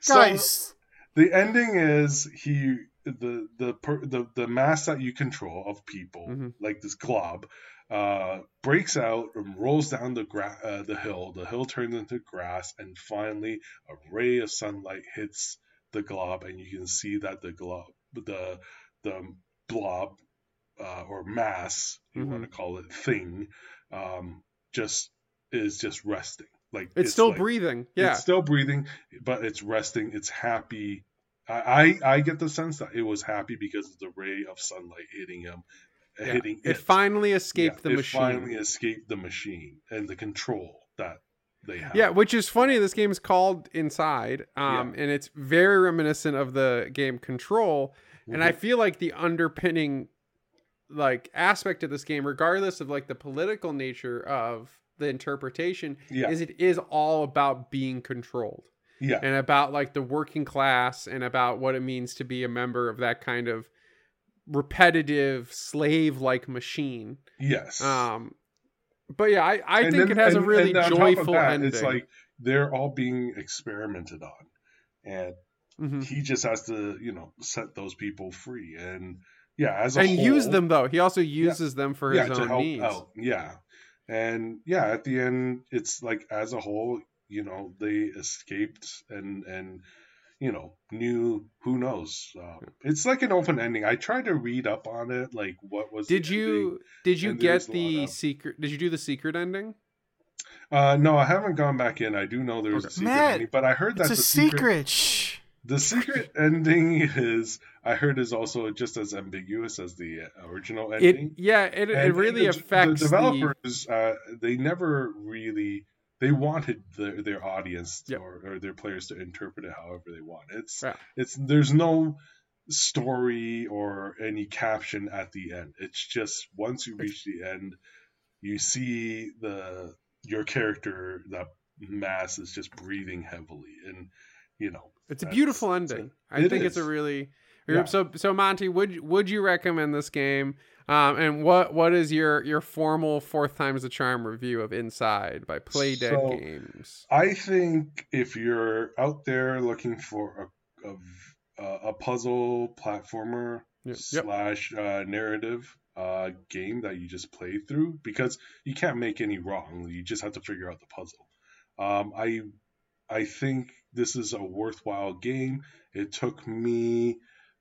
so Guys, the ending is he the the the the mass that you control of people Mhm. like this glob uh breaks out and rolls down the gra- uh, the hill the hill turns into grass and finally a ray of sunlight hits the glob and you can see that the glob the the blob uh, or mass you Mhm. want to call it thing um just is just resting like It's, still like- breathing. Yeah. it's still breathing, but it's resting. It's happy. I, I get the sense that it was happy because of the ray of sunlight hitting him, Yeah. hitting it finally escaped Yeah, the it machine. finally escaped the machine and the control that they have. Yeah, which is funny. This game is called Inside, um, and it's very reminiscent of the game Control. And I Mhm. feel like the underpinning, like aspect of this game, regardless of like the political nature of the interpretation, yeah, is it is all about being controlled yeah, and about like the working class and about what it means to be a member of that kind of repetitive slave-like machine. yes. Um, but yeah, I, I And think then- it has a really and top of joyful that, ending. It's like they're all being experimented on, and Mhm. he just has to you know set those people free and yeah as a and use them though. He also uses them for his yeah, to own help needs. out. Yeah. And yeah, at the end, it's like as a whole, you know, they escaped and and you know new. who knows. Um, it's like an open ending. I tried to read up on it, like what was. the Did you ending. did you get there's a lot the secret? Did you do the secret ending? Uh, no, I haven't gone back in. I do know there's a secret Matt, ending, but I heard it's a the secret. Shh. The secret ending is, I heard, is also just as ambiguous as the uh, original It ending. yeah, it, it really the, affects the the, developers. uh, they never really they wanted their their audience Yep. or, or their players to interpret it however they want. It's Yeah. it's there's no story or any caption at the end. It's just once you reach the end, you see the your character that mass is just breathing heavily and you know It's a beautiful ending. I it think it's a really Yeah. so so Monty. Would would you recommend this game? Um, and what what is your your formal fourth times the charm review of Inside by Playdead So, Games? I think if you're out there looking for a a, a puzzle platformer Yep. Slash uh, narrative uh, game that you just play through, because you can't make any wrong. You just have to figure out the puzzle. Um, I I think this is a worthwhile game. It took me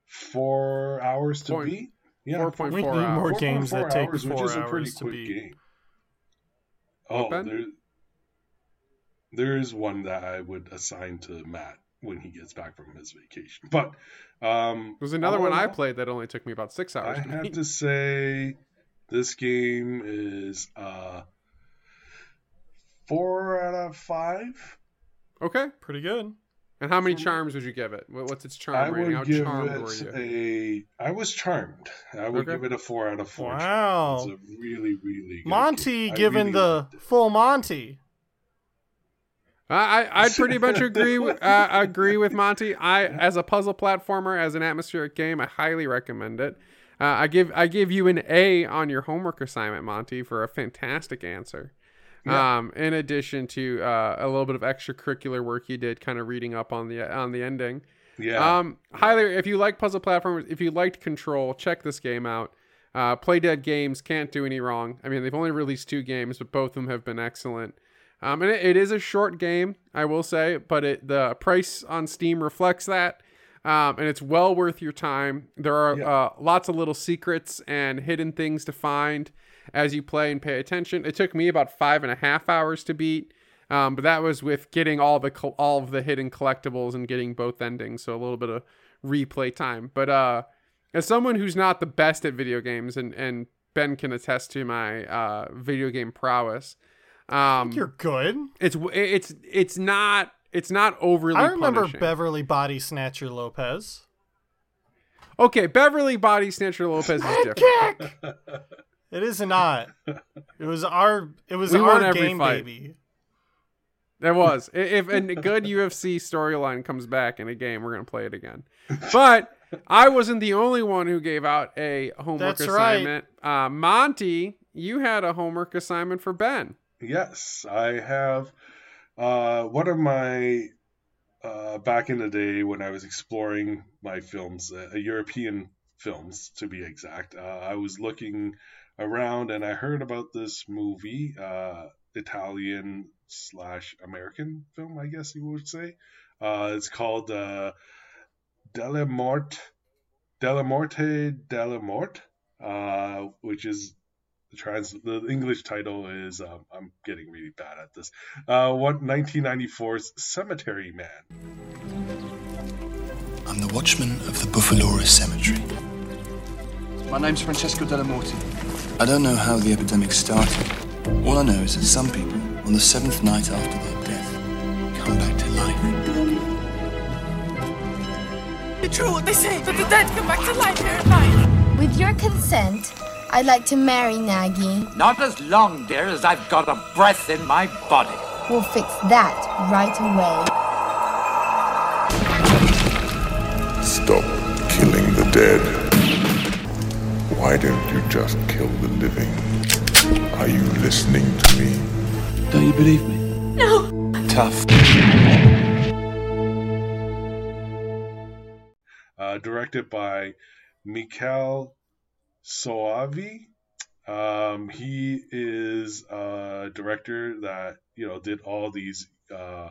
four hours to Point- beat. Yeah, Four point We need more 4.4 games that take hours, which four is a pretty hours to quick beat. game. Oh, there, there is one that I would assign to Matt when he gets back from his vacation. [LAUGHS] But um, There's another one I played that only took me about six hours. I to have beat. to say, this game is uh, four out of five. Okay. Pretty good. And how many charms would you give it? What's its charm I rating? How would give charmed were it you? a. I was charmed. I would Okay. give it a four out of four. Wow. It's a really, really good Monty game. I really the full Monty. I I I'd pretty much [LAUGHS] agree with uh, agree with Monty. I as a puzzle platformer, as an atmospheric game, I highly recommend it. Uh, I give I give you an A on your homework assignment, Monty, for a fantastic answer. Yeah. Um, in addition to uh, a little bit of extracurricular work you did, kind of reading up on the on the ending. Yeah. Um, highly, if you like puzzle platformers, if you liked Control, check this game out. Uh, Playdead Games can't do any wrong. I mean, they've only released two games, but both of them have been excellent. Um, and it, it is a short game, I will say, but it the price on Steam reflects that. Um, and it's well worth your time. There are Yeah. uh, lots of little secrets and hidden things to find as you play and pay attention. It took me about five and a half hours to beat, um, but that was with getting all the col- all of the hidden collectibles and getting both endings, so a little bit of replay time. But uh, as someone who's not the best at video games and and Ben can attest to my uh, video game prowess. Um, You're good. it's it's it's not it's not overly. I remember punishing. Beverly Body Snatcher Lopez. Okay, Beverly Body Snatcher Lopez is different. [LAUGHS] Kick. it is not. [LAUGHS] It was our. It was We our game, fight. baby. There was. If a good [LAUGHS] UFC storyline comes back in a game, we're gonna play it again. But I wasn't the only one who gave out a homework That's right. assignment. Uh, Monty, you had a homework assignment for Ben. Yes, I have. Uh, one of my uh, back in the day when I was exploring my films, uh, European films to be exact, uh, I was looking around and I heard about this movie, uh, Italian slash American film, I guess you would say. Uh, it's called uh, Della Morte, Della Morte, Della Morte, uh, which is the trans the English title is um, I'm getting really bad at this. Uh, what 1994's Cemetery Man. I'm the watchman of the Buffalora Cemetery. My name's Francesco Della Morte. I don't know how the epidemic started. All I know is that some people, on the seventh night after their death, come back to life. It's true what they say, that the dead come back to life here at night. With your consent, I'd like to marry Gnaghi. Not as long, dear, as I've got a breath in my body. We'll fix that right away. Stop killing the dead. Why don't you just kill the living? Are you listening to me? Don't you believe me? No. Tough. uh, directed by Michele Soavi. Um, he is a director that you know did all these uh,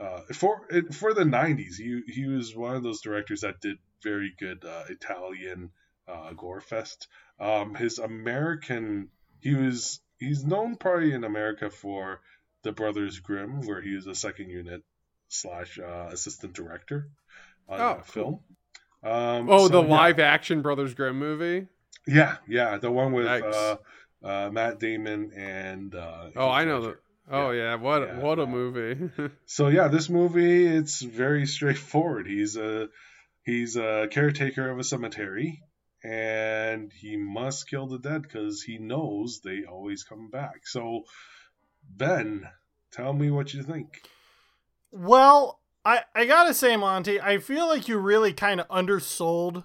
uh, for for the '90s. He he was one of those directors that did very good uh, Italian uh, gore fest. Um, his American he was he's known probably in America for the Brothers Grimm, where he was a second unit slash uh, assistant director on Oh, that film. Um, Oh, so, the yeah. live action Brothers Grimm movie. Yeah, yeah, the one with uh, uh, Matt Damon and. Uh, Oh, I know that. Oh yeah, what Yeah. what a movie. [LAUGHS] So yeah, this movie it's very [LAUGHS] straightforward. He's a he's a caretaker of a cemetery, and he must kill the dead because he knows they always come back. So, Ben, tell me what you think. Well, I I gotta say, Monty, I feel like you really kind of undersold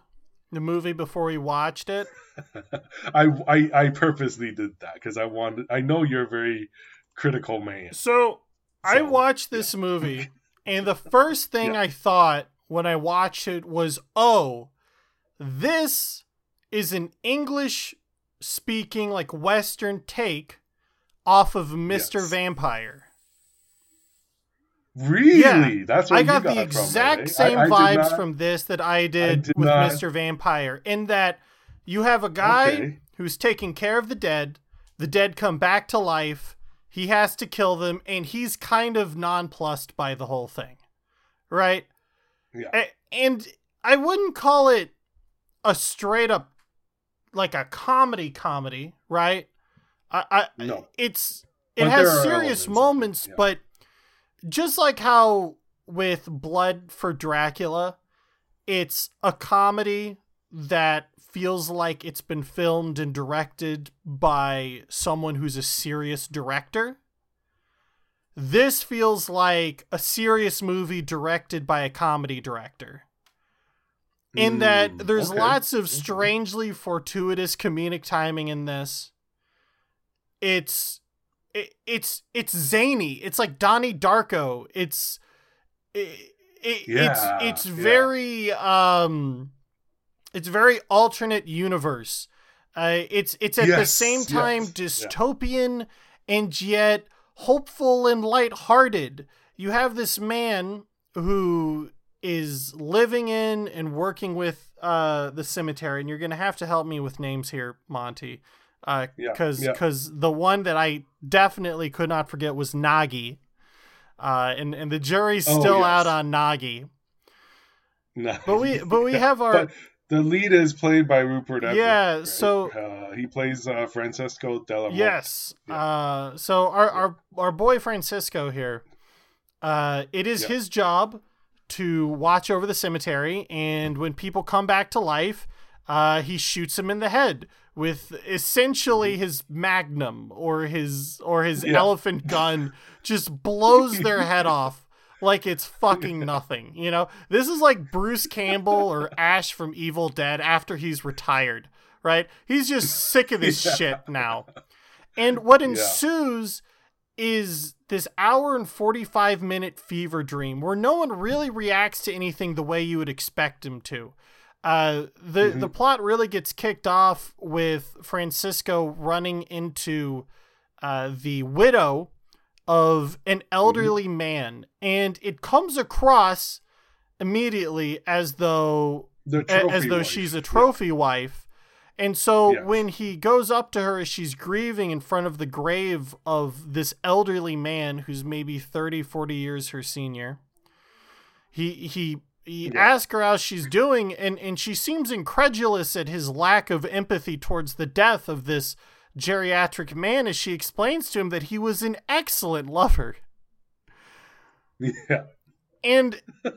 the movie before we watched it. [LAUGHS] I, I I purposely did that because I wanted. I know you're a very critical man. So I watched this movie, [LAUGHS] and the first thing Yeah. I thought when I watched it was, "Oh, this is an English speaking like Western take off of Mister Yes. Vampire." Really? Yeah. That's what I you got, the from, exact eh? same I- I vibes not- from this that I did, did with not- Mr. Vampire. In that you have a guy Okay. who's taking care of the dead, the dead come back to life, he has to kill them, and he's kind of nonplussed by the whole thing. Right? Yeah. And I wouldn't call it a straight up like a comedy comedy, right? I, I No. it's it But has serious moments, yeah. but just like how with Blood for Dracula, it's a comedy that feels like it's been filmed and directed by someone who's a serious director. This feels like a serious movie directed by a comedy director. In that Mm, there's okay, lots of strangely fortuitous comedic timing in this. It's it, it's it's zany. It's like Donnie Darko. It's it, it, Yeah, it's it's yeah. very um it's very alternate universe. Uh, it's it's at the same time yes, yeah. dystopian and yet hopeful and lighthearted. You have this man who is living in and working with uh, the cemetery, and you're gonna have to help me with names here, Monty, Yeah, because yeah. the one that I definitely could not forget was Gnaghi, uh, and and the jury's Oh, still yes. out on Gnaghi. No. But we but we [LAUGHS] Yeah, have our but- the lead is played by Rupert Everett. Yeah, right? so- uh, he plays uh, Francesco Della. Yes. Uh, so our, our our boy Francisco here, uh, it is his job to watch over the cemetery, and when people come back to life, uh, he shoots them in the head with essentially his magnum or his or his. Yeah. elephant gun, just blows their head off. Like it's fucking nothing, you know. This is like Bruce Campbell or Ash from Evil Dead after he's retired, right? He's just sick of this [LAUGHS] Yeah. shit now. And what ensues is this hour and 45 minute fever dream where no one really reacts to anything the way you would expect him to. Uh, the the plot really gets kicked off with Francisco running into uh, the widow of an elderly man, and it comes across immediately as though as trophy though wife. she's a trophy wife. And so when he goes up to her as she's grieving in front of the grave of this elderly man who's maybe 30, 40 years her senior, he he he asks her how she's doing and, and she seems incredulous at his lack of empathy towards the death of this geriatric man as she explains to him that he was an excellent lover. [LAUGHS] Yeah. And [LAUGHS]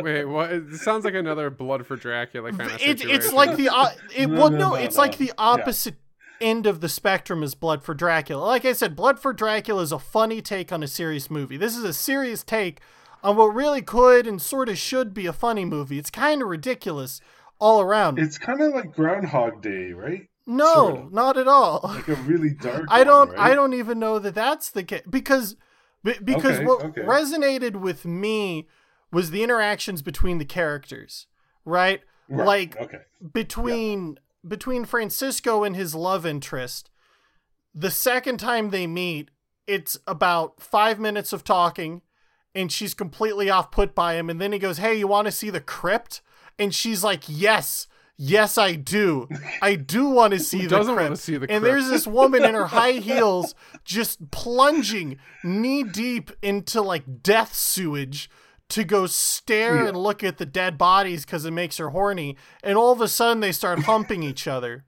Wait, what? It sounds like another Blood for Dracula kind of it, situation. it's like the uh, it No, well no, no, no, it's no. like the opposite end of the spectrum is Blood for Dracula. Like I said, Blood for Dracula is a funny take on a serious movie. This is a serious take on what really could and sort of should be a funny movie. It's kind of ridiculous all around. It's kind of like Groundhog Day, right? no, sort of. not at all. Like a really dark. I don't One, I don't even know that that's the case because be- because Okay, what okay. resonated with me was the interactions between the characters, right? Right, Like okay. between between Francisco and his love interest, the second time they meet, it's about 5 minutes of talking and she's completely off put by him and then he goes, "Hey, you want to see the crypt?" And she's like, "Yes." Yes, I do. I do want to [LAUGHS] see the doesn't crypt. wanna see the and there's this woman in her high heels just plunging knee deep into like death sewage to go stare Yeah. and look at the dead bodies because it makes her horny. And all of a sudden they start humping each other.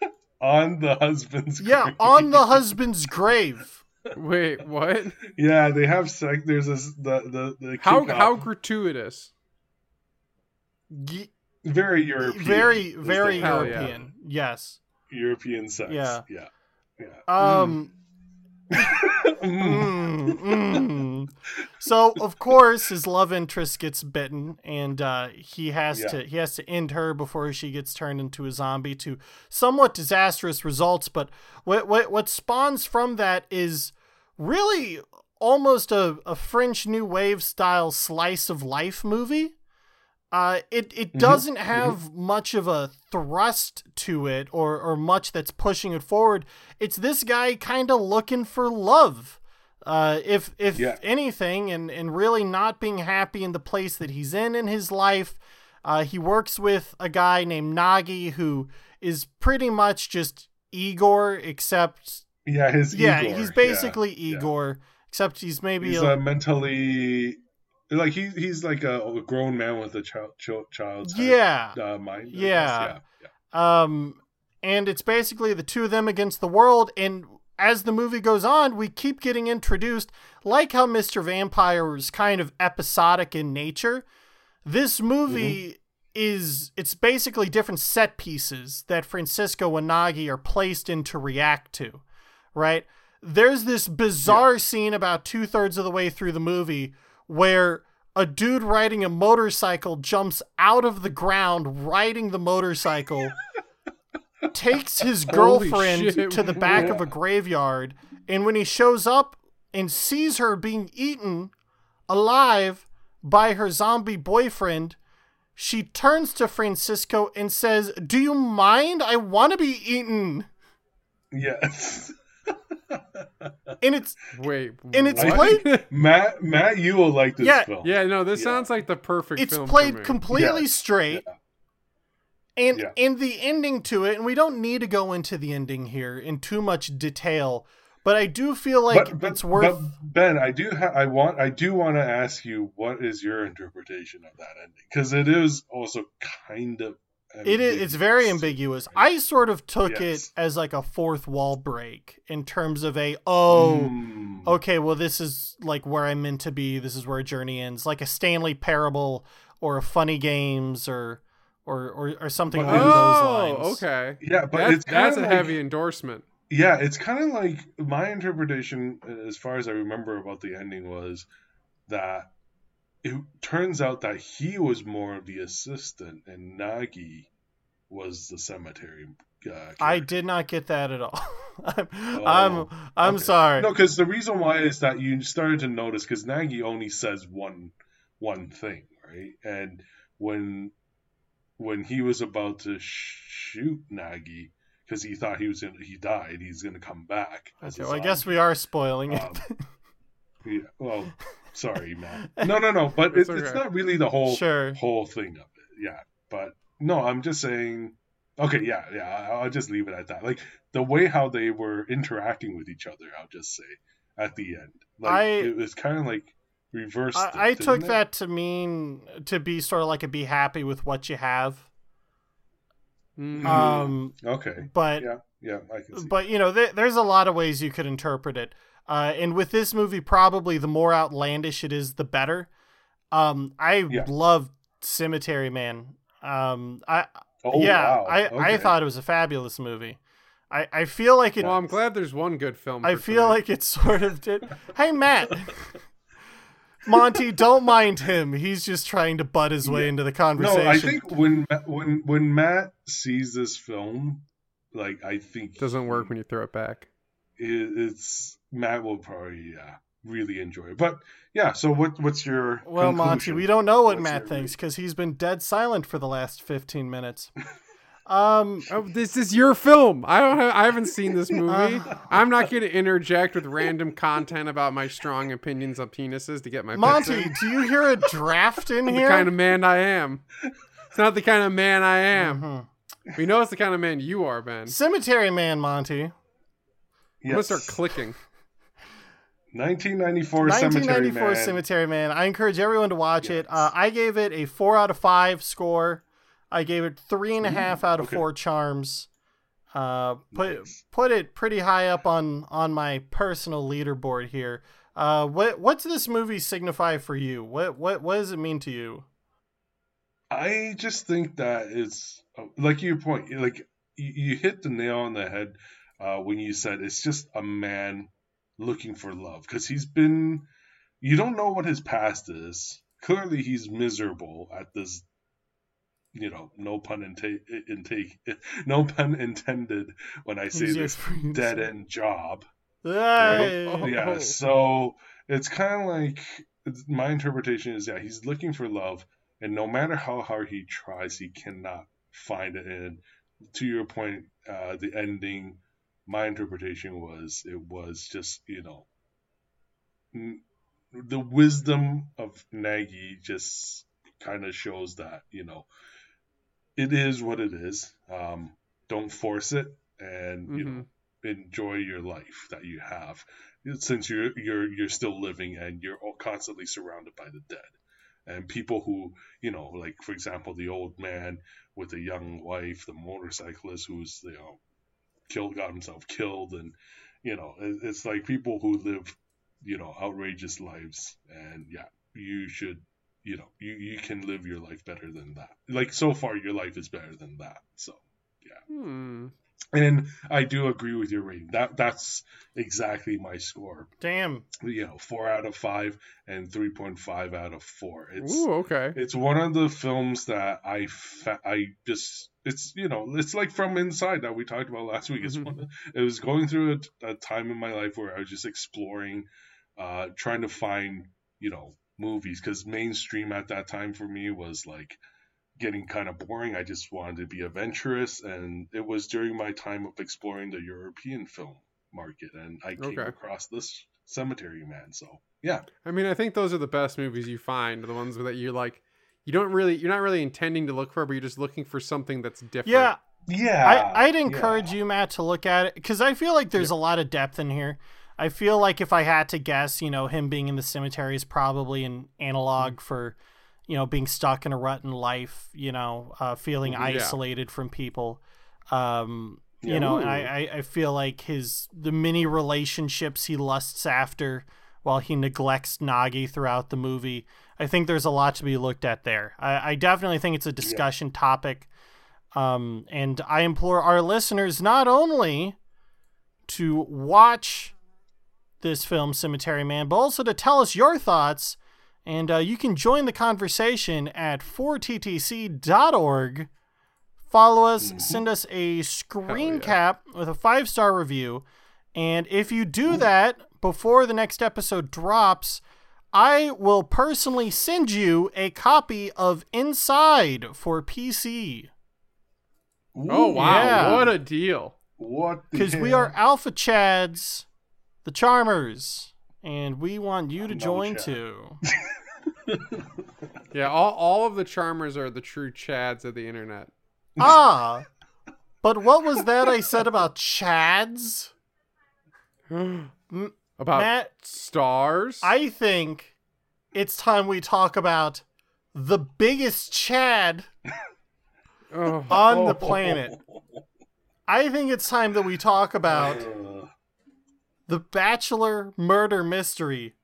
[LAUGHS] On the husband's. Yeah, grave. on the husband's grave. Wait, what? Yeah, they have sex. There's this the the, the How kickoff. how gratuitous? Ye- very European. Very, very Hell yeah. European. Yes. European sex. Yeah. yeah, yeah. Um. mm, [LAUGHS] mm. [LAUGHS] So of course his love interest gets bitten, and uh, he has Yeah. to he has to end her before she gets turned into a zombie to somewhat disastrous results. But what what what spawns from that is really almost a, a French New Wave style slice of life movie. Uh, it it doesn't have much of a thrust to it or or much that's pushing it forward. It's this guy kind of looking for love. Uh, if if Yeah. anything, and and really not being happy in the place that he's in in his life. Uh, he works with a guy named Gnaghi who is pretty much just Igor, except Yeah, his yeah, Igor, he's basically yeah. Igor, except he's maybe He's a, uh, mentally like he he's like a, a grown man with a child child child's Yeah. uh, mind. Yeah. yeah, yeah. Um, and it's basically the two of them against the world. And as the movie goes on, we keep getting introduced, like how Mr. Vampire was kind of episodic in nature. This movie is it's basically different set pieces that Francisco and Gnaghi are placed in to react to, right? There's this bizarre scene about two thirds of the way through the movie where a dude riding a motorcycle jumps out of the ground riding the motorcycle takes his girlfriend to the back of a graveyard and when he shows up and sees her being eaten alive by her zombie boyfriend she turns to Francisco and says, "Do you mind? I want to be eaten." Yes. [LAUGHS] And it's Wait, and it's what? played [LAUGHS] Matt Matt, you will like this Yeah. film. Yeah, no, this Yeah. sounds like the perfect it's film. for played me. completely Yeah. straight. And Yeah. and the ending to it, and we don't need to go into the ending here in too much detail, but I do feel like but, but, it's worth. But ben, I do ha- I want I do want to ask you what is your interpretation of that ending because it is also kind of it is it's very ambiguous. I sort of took Yes. it as like a fourth wall break in terms of a oh Mm. okay well this is like where I'm meant to be. This is where a journey ends, like a Stanley Parable or a Funny Games or or or, or something But along it- those lines. Oh, okay. Yeah, but that's, it's that's a like- heavy endorsement. Yeah, it's kind of like my interpretation, as far as I remember about the ending, was that it turns out that he was more of the assistant and Gnaghi was the cemetery. Uh, I did not get that at all. [LAUGHS] I'm Oh, I'm, I'm okay. sorry. No, because the reason why is that you started to notice because Gnaghi only says one one thing, right? And when when he was about to sh- shoot Gnaghi because he thought he was in, he died, he's gonna come back. Okay, well, I guess we are spoiling it. [LAUGHS] Yeah, well, [LAUGHS] sorry, man. No, no, no. But It's it's, it's not really the whole Sure. whole thing of it. Yeah, but no, I'm just saying. Okay, yeah, yeah. I'll just leave it at that. Like the way how they were interacting with each other. I'll just say at the end, like I- it was kind of like reversed. I, it, I took it? that to mean to be sort of like a be happy with what you have. Mhm. Um, Okay. but Yeah, yeah, I can see. but you know, there, there's a lot of ways you could interpret it. Uh, and with this movie, probably the more outlandish it is, the better. Um, I Yeah. love Cemetery Man. Um, I Oh, yeah, wow. I I thought it was a fabulous movie. I, I feel like it. well, I'm glad there's one good film. I feel tonight. like it sort of did. Hey, Matt. Monty, don't mind him. He's just trying to butt his way into the conversation. No, I think when when when Matt sees this film, like I think doesn't work when you throw it back. it, it's Matt will probably yeah really enjoy it. But yeah, so what what's your Well, Monty, we don't know what What's Matt thinks because he's been dead silent for the last 15 minutes. [LAUGHS] Um, Oh, this is your film. I don't. Have, I haven't seen this [LAUGHS] movie. Uh. I'm not going to interject with random content about my strong opinions on penises to get my Monty, in. do you hear a draft in [LAUGHS] here? the kind of man I am. It's not the kind of man I am. Mm-hmm. We know it's the kind of man you are, Ben. Cemetery Man, Monty. I'm gonna Yes. start clicking. 1994 Cemetery Man. Cemetery Man. I encourage everyone to watch it. Uh, I gave it a four out of five score. I gave it three and a half out of okay. four charms. Uh, put Nice. put it pretty high up on on my personal leaderboard here. Uh, what what's this movie signify for you? What what what does it mean to you? I just think that it's like your point. Like you, you hit the nail on the head uh, when you said it's just a man looking for love because he's been. You don't know what his past is. Clearly, he's miserable at this. You know, no pun inte- intake, [LAUGHS] no pun intended when I say this for you to dead end job. Hey. Oh. yeah so it's kind of like my interpretation is yeah he's looking for love and no matter how hard he tries he cannot find it and to your point uh the ending my interpretation was it was just you know n- the wisdom of Gnaghi just kind of shows that you know it is what it is um don't force it and you know enjoy your life that you have since you're you're you're still living and you're all constantly surrounded by the dead. And people who you know like for example the old man with a young wife the motorcyclist who's you know killed got himself killed and you know it's like people who live you know outrageous lives and yeah you should you know you you can live your life better than that like so far your life is better than that so Hmm. and I do agree with your rating. That that's exactly my score. Damn. You know, four out of five and three point five out of four. It's Ooh, okay. it's one of the films that I fa- I just it's you know it's like from inside that we talked about last week. It's Mhm. one it was going through a, a time in my life where I was just exploring, uh, trying to find you know movies because mainstream at that time for me was like getting kind of boring. I just wanted to be adventurous, and it was during my time of exploring the European film market, and I came Okay. across this Cemetery Man. So yeah, I mean, I think those are the best movies you find. The ones that you like. You don't really. You're not really intending to look for, but you're just looking for something that's different. Yeah, Yeah, I, I'd encourage you, Matt, to look at it because I feel like there's a lot of depth in here. I feel like if I had to guess, you know, him being in the cemetery is probably an analog for, you know, being stuck in a rut in life, you know, uh, feeling Yeah. isolated from people. Um, you Yeah, know, I, I, I feel like his the many relationships he lusts after while he neglects Gnaghi throughout the movie. I think there's a lot to be looked at there. I, I definitely think it's a discussion topic. Um, and I implore our listeners not only to watch this film, Cemetery Man, but also to tell us your thoughts. And uh, you can join the conversation at 4ttc.org. Follow us, send us a screen cap with a five star review. And if you do that before the next episode drops, I will personally send you a copy of Inside for PC. Oh wow, Yeah. what a deal! What? Because we are Alpha Chads, the Charmers, and we want you to join Chad. too. [LAUGHS] Yeah, all, all of the charmers are the true Chads of the internet. ah, but what was that I said about Chads? [GASPS] About Matt, stars. I think it's time we talk about the biggest Chad Oh, on the planet. I think it's time that we talk about the Bachelor murder mystery.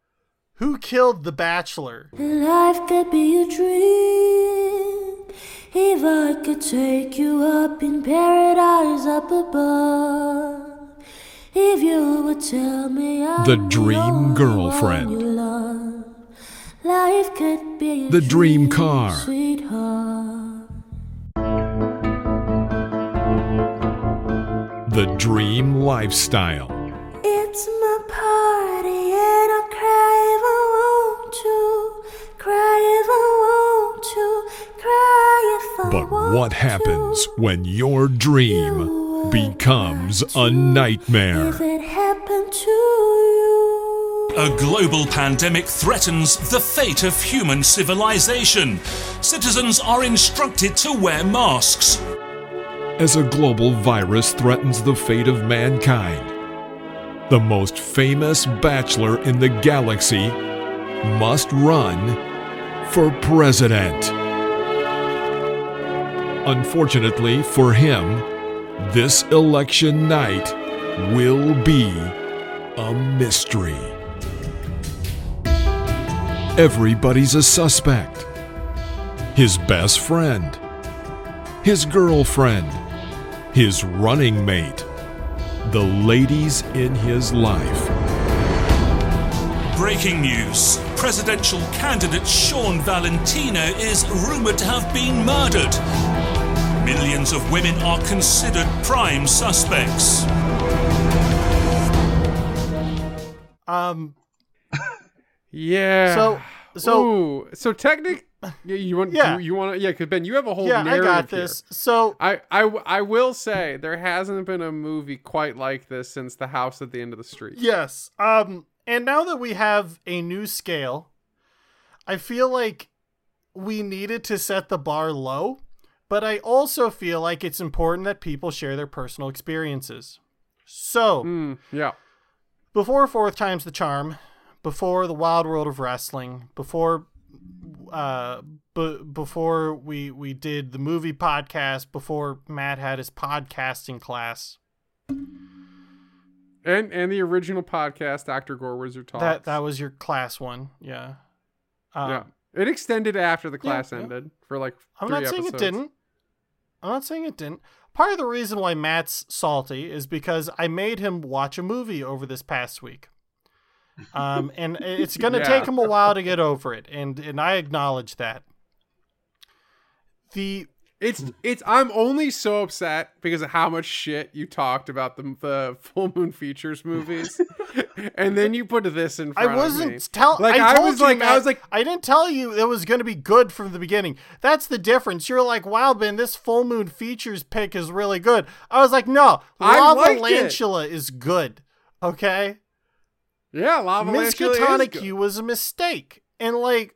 Who killed the Bachelor? Life could be a dream if I could take you up in paradise up above. If you would tell me I'm The dream girlfriend. one you love. Life could be The dream car. sweetheart. The Dream Lifestyle. It's my party and I cry if I want to, cry if I want to, cry if I But want what happens when your dream becomes a nightmare? if it happened to you. A global pandemic threatens the fate of human civilization. Citizens are instructed to wear masks. As a global virus threatens the fate of mankind, the most famous bachelor in the galaxy must run for president. Unfortunately for him, this election night will be a mystery. Everybody's a suspect. His best friend, his girlfriend, his running mate, the ladies in his life. Breaking news presidential candidate Sean Valentino is rumored to have been murdered. Millions of women are considered prime suspects. Um, [LAUGHS] yeah. So- so- Ooh, so technic. You want? Yeah. You, want to? Yeah, because Ben, you have a whole. yeah, I narrative got here. this. So, I, I, I will say there hasn't been a movie quite like this since The House at the End of the Street. yes. Um, and now that we have a new scale, I feel like we needed to set the bar low, but I also feel like it's important that people share their personal experiences. So, Mm, yeah. before fourth time's the charm, before the wild world of wrestling, before uh b- before we we did the movie podcast, before Matt had his podcasting class. And and the original podcast, Doctor Gore Wizard Talks. That that was your class one, yeah. Um, yeah. It extended after the class yeah. ended for like. I'm not saying it didn't. I'm not saying it didn't. Part of the reason why Matt's salty is because I made him watch a movie over this past week. Um, [LAUGHS] and it's going to Yeah. take him a while to get over it, and and I acknowledge that. The It's it's. I'm only so upset because of how much shit you talked about the the full moon features movies, [LAUGHS] and then you put this in I front wasn't of me. tell. Like I, I, told was you, like Matt, I was like I didn't tell you it was going to be good from the beginning. That's the difference. You're like, wow, Ben, this full moon features pick is really good. I was like, no, Lava. Lantula is good. Okay, yeah, Lava Miskatonic you was a mistake, and like,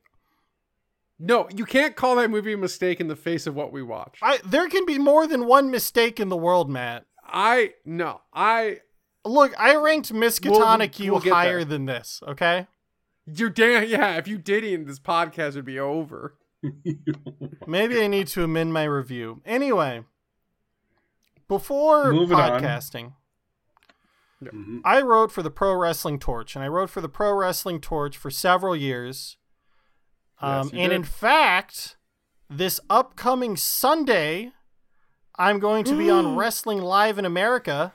No, you can't call that movie a mistake in the face of what we watch. I there can be more than one mistake in the world, Matt. I no, I look. I ranked Miskatonic We'll- we'll get higher there. than this. Okay, you're damn yeah. If you didn't, this podcast would be over. [LAUGHS] maybe I need to amend my review. Anyway, before Moving on. podcasting, Mhm. I wrote for the Pro Wrestling Torch, and I wrote for the Pro Wrestling Torch for several years. Um, Yes, and did. in fact, this upcoming Sunday, I'm going to be on Wrestling Live in America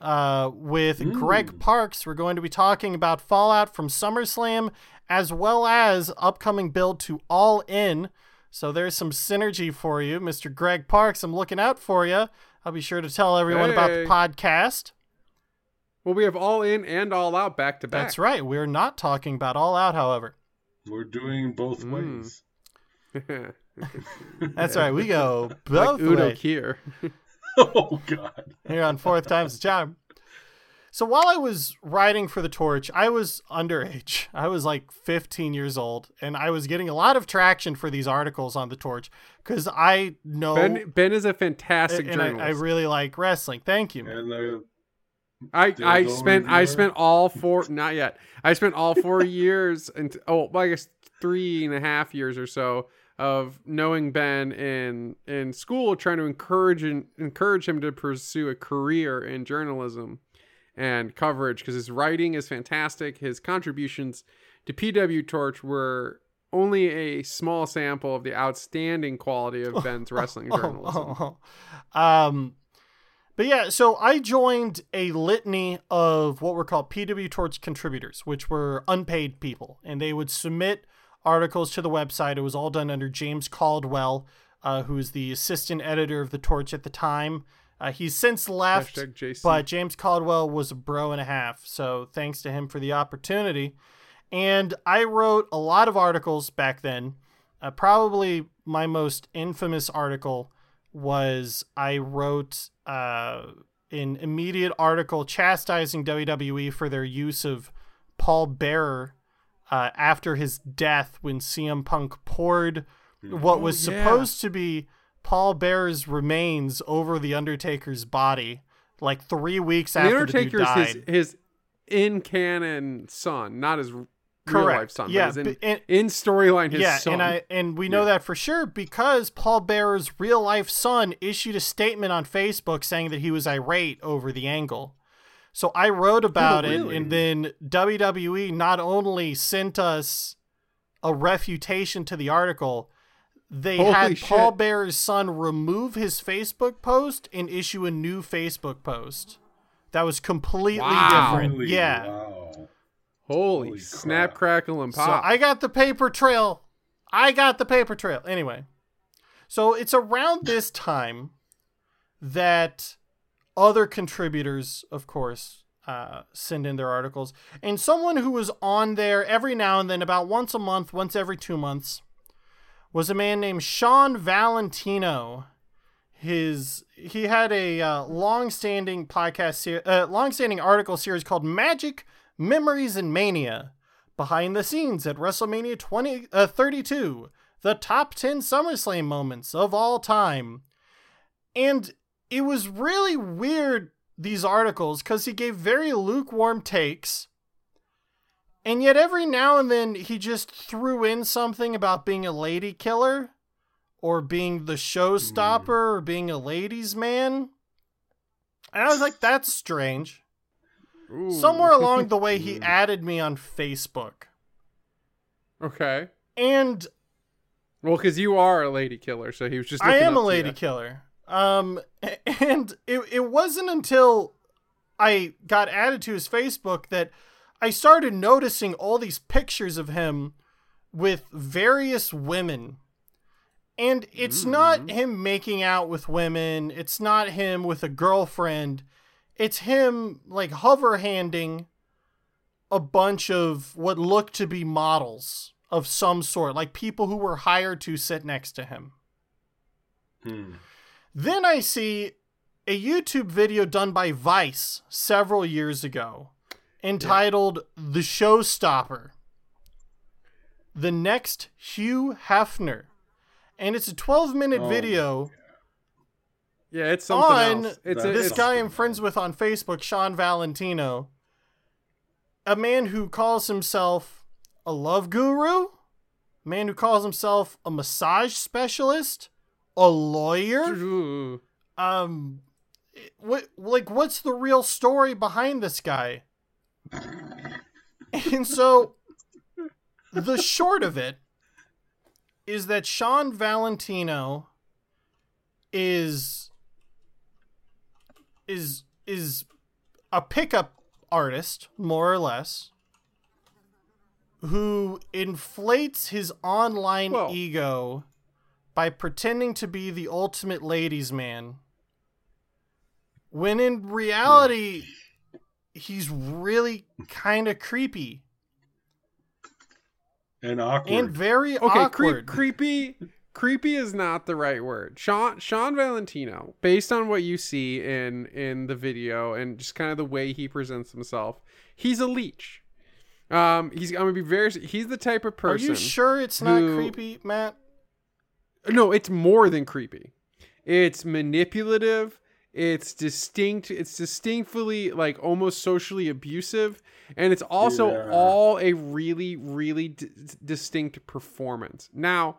uh, with Greg Parks. We're going to be talking about Fallout from SummerSlam as well as upcoming build to All In. So there's some synergy for you, Mr. Greg Parks. I'm looking out for you. I'll be sure to tell everyone about the podcast. Well, we have all in and all out back to back. That's right. We're not talking about All Out, however. We're doing both Mm. ways. [LAUGHS] That's right. We go like both Udo ways. Kier. [LAUGHS] [LAUGHS] oh God. here on fourth time's the charm. So while I was writing for the Torch, I was underage. I was like 15 years old, and I was getting a lot of traction for these articles on the Torch because I know Ben Ben is a fantastic and I, journalist. I really like wrestling. Thank you. Man. And uh, I Dildo I spent I spent all four not yet. I spent all four [LAUGHS] years and oh well, I guess three and a half years or so of knowing Ben in in school, trying to encourage and encourage him to pursue a career in journalism and coverage because his writing is fantastic. His contributions to PW Torch were only a small sample of the outstanding quality of Ben's [LAUGHS] wrestling journalism. um, but yeah, so I joined a litany of what were called PW Torch contributors, which were unpaid people, and they would submit articles to the website. It was all done under James Caldwell, uh, who was the assistant editor of the Torch at the time. Uh, he's since left, but James Caldwell was a bro and a half. So thanks to him for the opportunity. And I wrote a lot of articles back then. Uh, probably my most infamous article was I wrote uh, an immediate article chastising WWE for their use of Paul Bearer uh, after his death when CM Punk poured what was Oh, yeah. supposed to be Paul Bearer's remains over the Undertaker's body, like three weeks the after the dude Undertaker's died. his his in canon son, not his real Correct. life son. Yeah, but in, and- in storyline his yeah, son. and I and we know that for sure because Paul Bearer's real life son issued a statement on Facebook saying that he was irate over the angle. So I wrote oh, about it, really? and then WWE not only sent us a refutation to the article, they Holy had Paul shit. Bearer's son remove his Facebook post and issue a new Facebook post. That was completely Wow. different. Holy yeah. Wow. Holy, Holy snap, crap. crackle, and pop. So pop! I got the paper trail. I got the paper trail. Anyway, so it's around this time that other contributors, of course, uh, send in their articles. And someone who was on there every now and then, about once a month, once every two months, was a man named Sean Valentino. His he had a uh, long-standing podcast, ser- uh, long-standing article series called Magic Memories and Mania, behind the scenes at WrestleMania 20, uh, 32, the top 10 SummerSlam moments of all time. And it was really weird, these articles, because he gave very lukewarm takes. And yet every now and then he just threw in something about being a lady killer or being the showstopper or being a ladies' man. And I was like, that's strange. Ooh. Somewhere along the way, he [LAUGHS] added me on Facebook. okay. And Well, because you are a lady killer, so he was just. I am a lady ya. killer. Um, [LAUGHS] and it, it wasn't until I got added to his Facebook that I started noticing all these pictures of him with various women. And it's not him making out with women, it's not him with a girlfriend. It's him like hover handing a bunch of what looked to be models of some sort, like people who were hired to sit next to him. Hmm. Then I see a YouTube video done by Vice several years ago entitled The Showstopper. the next Hugh Hefner. And it's a 12 minute Oh, video Yeah, it's something on else. It's this it's, guy I'm friends with on Facebook, Sean Valentino, a man who calls himself a love guru, a man who calls himself a massage specialist, a lawyer. Um, what like what's the real story behind this guy? And so, the short of it is that Sean Valentino is is is a pickup artist, more or less, who inflates his online ego by pretending to be the ultimate ladies' man. When in reality, he's really kind of creepy and awkward and very okay, awkward. creep, creepy. Creepy is not the right word. Sean Sean Valentino, based on what you see in in the video and just kind of the way he presents himself, he's a leech. Um, he's I'm gonna be very. He's the type of person. Are you sure it's not who- creepy, Matt? No, it's more than creepy. It's manipulative. It's distinct. It's distinctly like almost socially abusive, and it's also Yeah. all a really, really d- distinct performance. Now,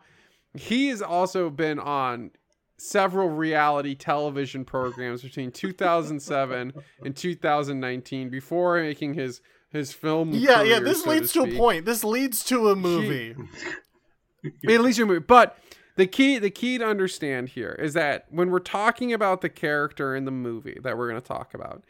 he has also been on several reality television programs between [LAUGHS] 2007 and 2019 before making his his film. Yeah, yeah. This so leads to, a point. This leads to a movie. [LAUGHS] at least your movie. But the key the key to understand here is that when we're talking about the character in the movie that we're going to talk about,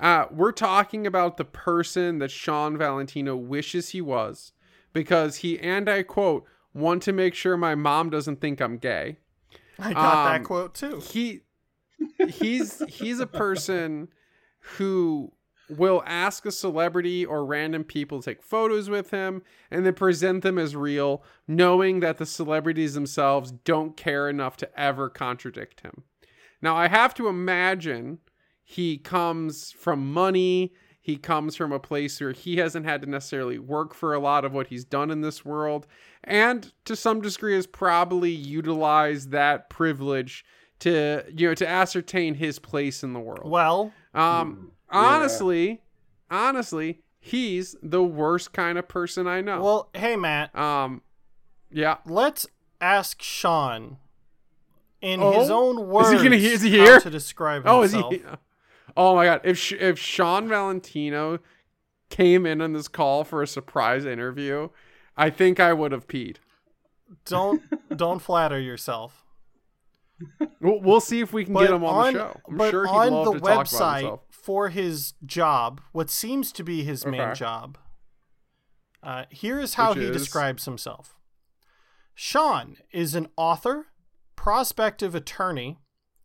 uh, we're talking about the person that Sean Valentino wishes he was because he and I quote want to make sure my mom doesn't think I'm gay. I got Um, that quote too. He he's he's a person who will ask a celebrity or random people to take photos with him and then present them as real, knowing that the celebrities themselves don't care enough to ever contradict him. Now, I have to imagine he comes from money. He comes from a place where he hasn't had to necessarily work for a lot of what he's done in this world, and to some degree has probably utilized that privilege to you know to ascertain his place in the world. Well, Um, honestly, honestly, he's the worst kind of person I know. well, hey Matt, um, yeah. let's ask Sean in Oh? his own words Is he gonna? Is he here? to describe Oh, is himself. he? Oh my god! If if Sean Valentino came in on this call for a surprise interview, I think I would have peed. Don't don't flatter yourself. We'll, we'll see if we can get him on, the show. I'm but sure on love the to talk about website for his job, what seems to be his main job, uh, here is how Which he is? describes himself. Sean is an author, prospective attorney,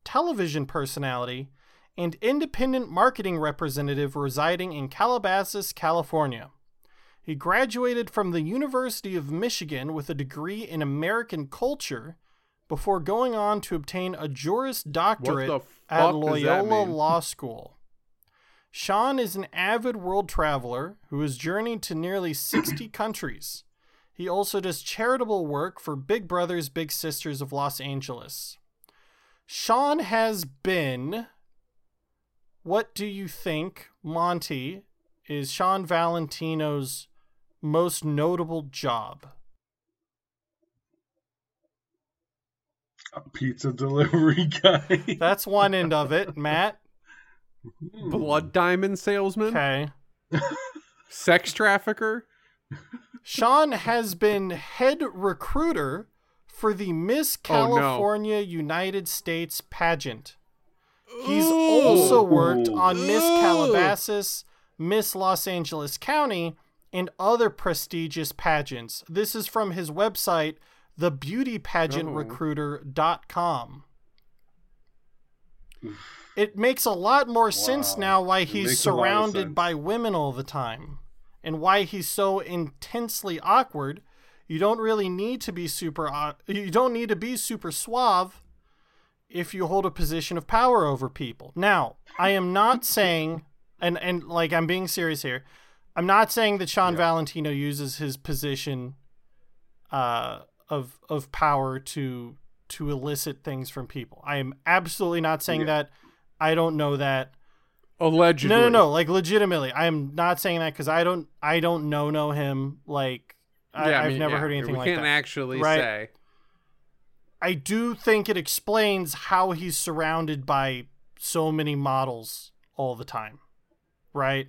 television personality, and independent marketing representative residing in Calabasas, California. He graduated from the University of Michigan with a degree in American culture before going on to obtain a Juris Doctorate at Loyola? Law School. Sean is an avid world traveler who has journeyed to nearly 60 [COUGHS] countries. He also does charitable work for Big Brothers Big Sisters of Los Angeles. Sean has been. What do you think, Monty, is Sean Valentino's most notable job? A pizza [LAUGHS] delivery guy. [LAUGHS] That's one end of it, Matt. Hmm. Blood diamond salesman, Okay. [LAUGHS] sex trafficker. Sean has been head recruiter for the Miss Oh, no. California United States pageant. He's also worked on Miss Calabasas, Miss Los Angeles County, and other prestigious pageants. This is from his website, thebeautypageantrecruiter.com. It makes a lot more sense now why he's makes a lot of surrounded by women all the time and why he's so intensely awkward. You don't really need to be super you don't need to be super suave if you hold a position of power over people. Now, I am not [LAUGHS] saying and and like I'm being serious here. I'm not saying that Sean Valentino uses his position uh, of of power to to elicit things from people. I am absolutely not saying Yeah. that. I don't know that. Allegedly. No, no, no. Like legitimately, I am not saying that because I don't. I don't know know him. Like I, Yeah, I I've mean, never yeah, heard anything we like can't that. actually Right? say. I do think it explains how he's surrounded by so many models all the time, right?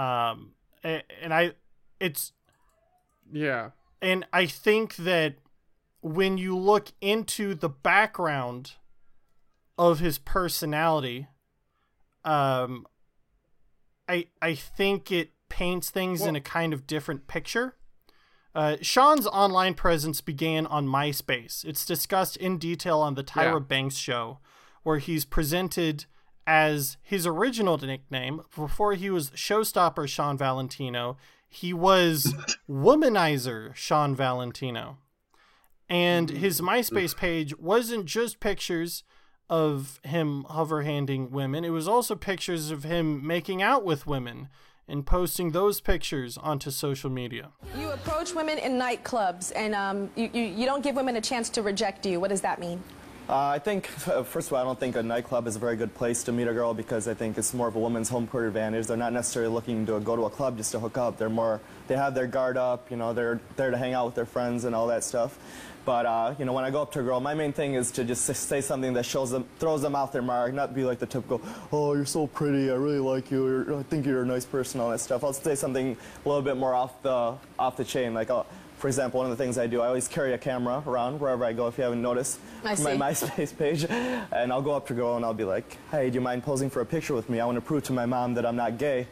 Um, a- and I, it's Yeah. and I think that when you look into the background of his personality, um, I I think it paints things in a kind of different picture. Uh, Sean's online presence began on MySpace. It's discussed in detail on the Tyra Yeah. Banks show, where he's presented as his original nickname. Before he was Showstopper Sean Valentino, he was Womanizer Sean Valentino. And his MySpace page wasn't just pictures of him hover handing women, it was also pictures of him making out with women and posting those pictures onto social media. You approach women in nightclubs and um, you, you, you don't give women a chance to reject you. What does that mean? Uh, I think, [LAUGHS] first of all, I don't think a nightclub is a very good place to meet a girl because I think it's more of a woman's home court advantage. They're not necessarily looking to go to a club just to hook up. They're more, they have their guard up, you know, they're there to hang out with their friends and all that stuff. But, uh, you know, when I go up to a girl, my main thing is to just say something that shows them, throws them out their mark, not be like the typical, oh, you're so pretty, I really like you, or, I think you're a nice person, all that stuff. I'll say something a little bit more off the, off the chain, like, oh, for example, one of the things I do, I always carry a camera around wherever I go, if you haven't noticed, I my. [LAUGHS] MySpace page, and I'll go up to a girl and I'll be like, hey, do you mind posing for a picture with me? I want to prove to my mom that I'm not gay.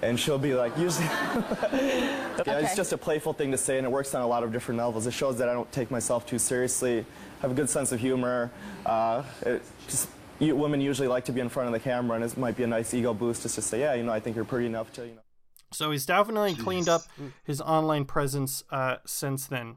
And she'll be like, usually, [LAUGHS] yeah, Okay. it's just a playful thing to say, and it works on a lot of different levels. It shows that I don't take myself too seriously, have a good sense of humor. Uh, it just, you, women usually like to be in front of the camera, and it might be a nice ego boost just to say, yeah, you know, I think you're pretty enough to, you know. So he's definitely cleaned up his online presence uh, since then.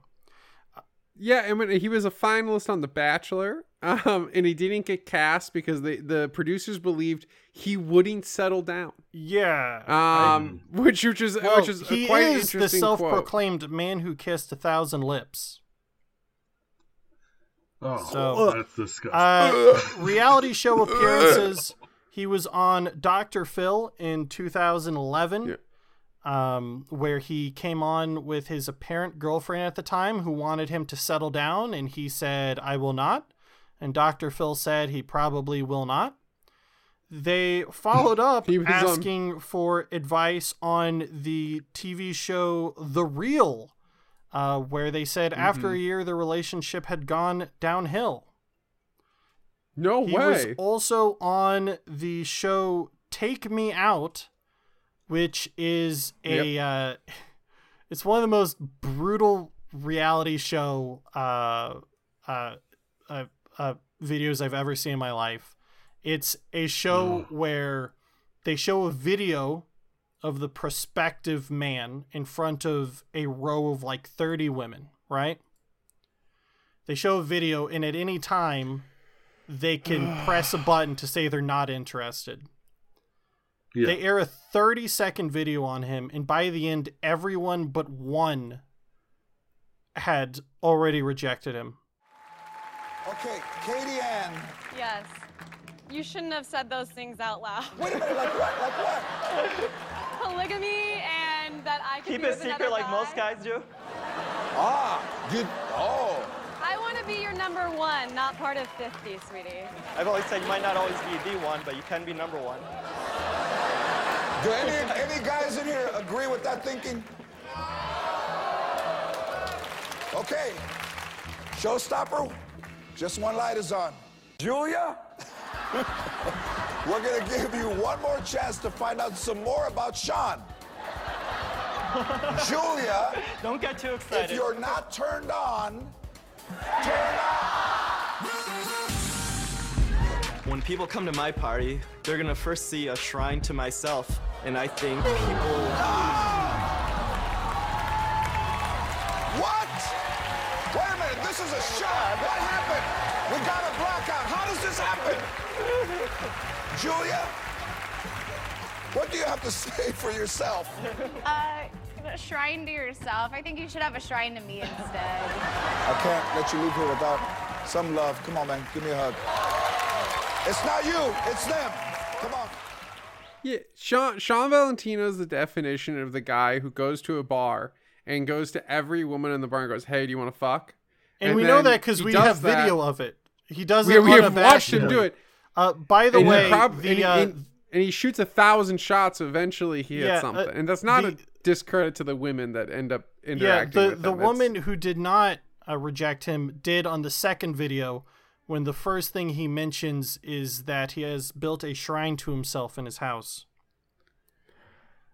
Yeah, and when he was a finalist on The Bachelor, um, and he didn't get cast because the the producers believed he wouldn't settle down. Yeah, Um, [LAUGHS] which which is Well, which is he quite is the interesting quote. self-proclaimed man who kissed a thousand lips. Oh, So, that's disgusting. Uh, reality show [LAUGHS] appearances. He was on Dr. Phil in 2011, um, where he came on with his apparent girlfriend at the time who wanted him to settle down, and he said, I will not. And Dr. Phil said he probably will not. They followed up [LAUGHS] He was on- asking for advice on the TV show The Real, uh, where they said after Mhm. a year the relationship had gone downhill. No he was also on the show Take Me Out, which is a uh, it's one of the most brutal reality show uh, uh, uh, uh, videos I've ever seen in my life. It's a show where they show a video of the prospective man in front of a row of like 30 women, right? They show a video, and at any time, they can [SIGHS] press a button to say they're not interested. Yeah. They air a 30 second video on him, and by the end, everyone but one had already rejected him. Okay, Katie Ann. Yes. You shouldn't have said those things out loud. Wait a minute, like what? Like what? [LAUGHS] Polygamy and that I could Keep be it with another secret like guy. most guys do. Ah, you. Oh. I want to be your number one, not part of 50, sweetie. I've always said you might not always be the one, but you can be number one. Do any any guys in here agree with that thinking? Okay. Showstopper, just one light is on. Julia, we're gonna give you one more chance to find out some more about Sean. Julia, Don't get too excited. if you're not turned on, turn on. When people come to my party, they're gonna first see a shrine to myself, and I think people. What? Wait a minute, this is a shot. What happened? We got a blackout. How does this happen? Julia, what do you have to [LAUGHS] say for yourself? Uh, a shrine to yourself. I think you should have a shrine to me instead. I can't let you leave here without some love. Come on, man. Give me a hug. It's not you, it's them. Yeah, Sean Sean Valentino's the definition of the guy who goes to a bar and goes to every woman in the bar and goes, "Hey, do you want to fuck?" And, we know that because we have that. video of it. He does We, it we have watched him do it. Uh, by the And way, prob- the, and, he, uh, and, and he shoots a thousand shots. Eventually, he hits Yeah, uh, something, and that's not the- a discredit to the women that end up yeah, interacting the with the him. It's- woman who did not uh, reject him did on the second video. When the first thing he mentions is that he has built a shrine to himself in his house.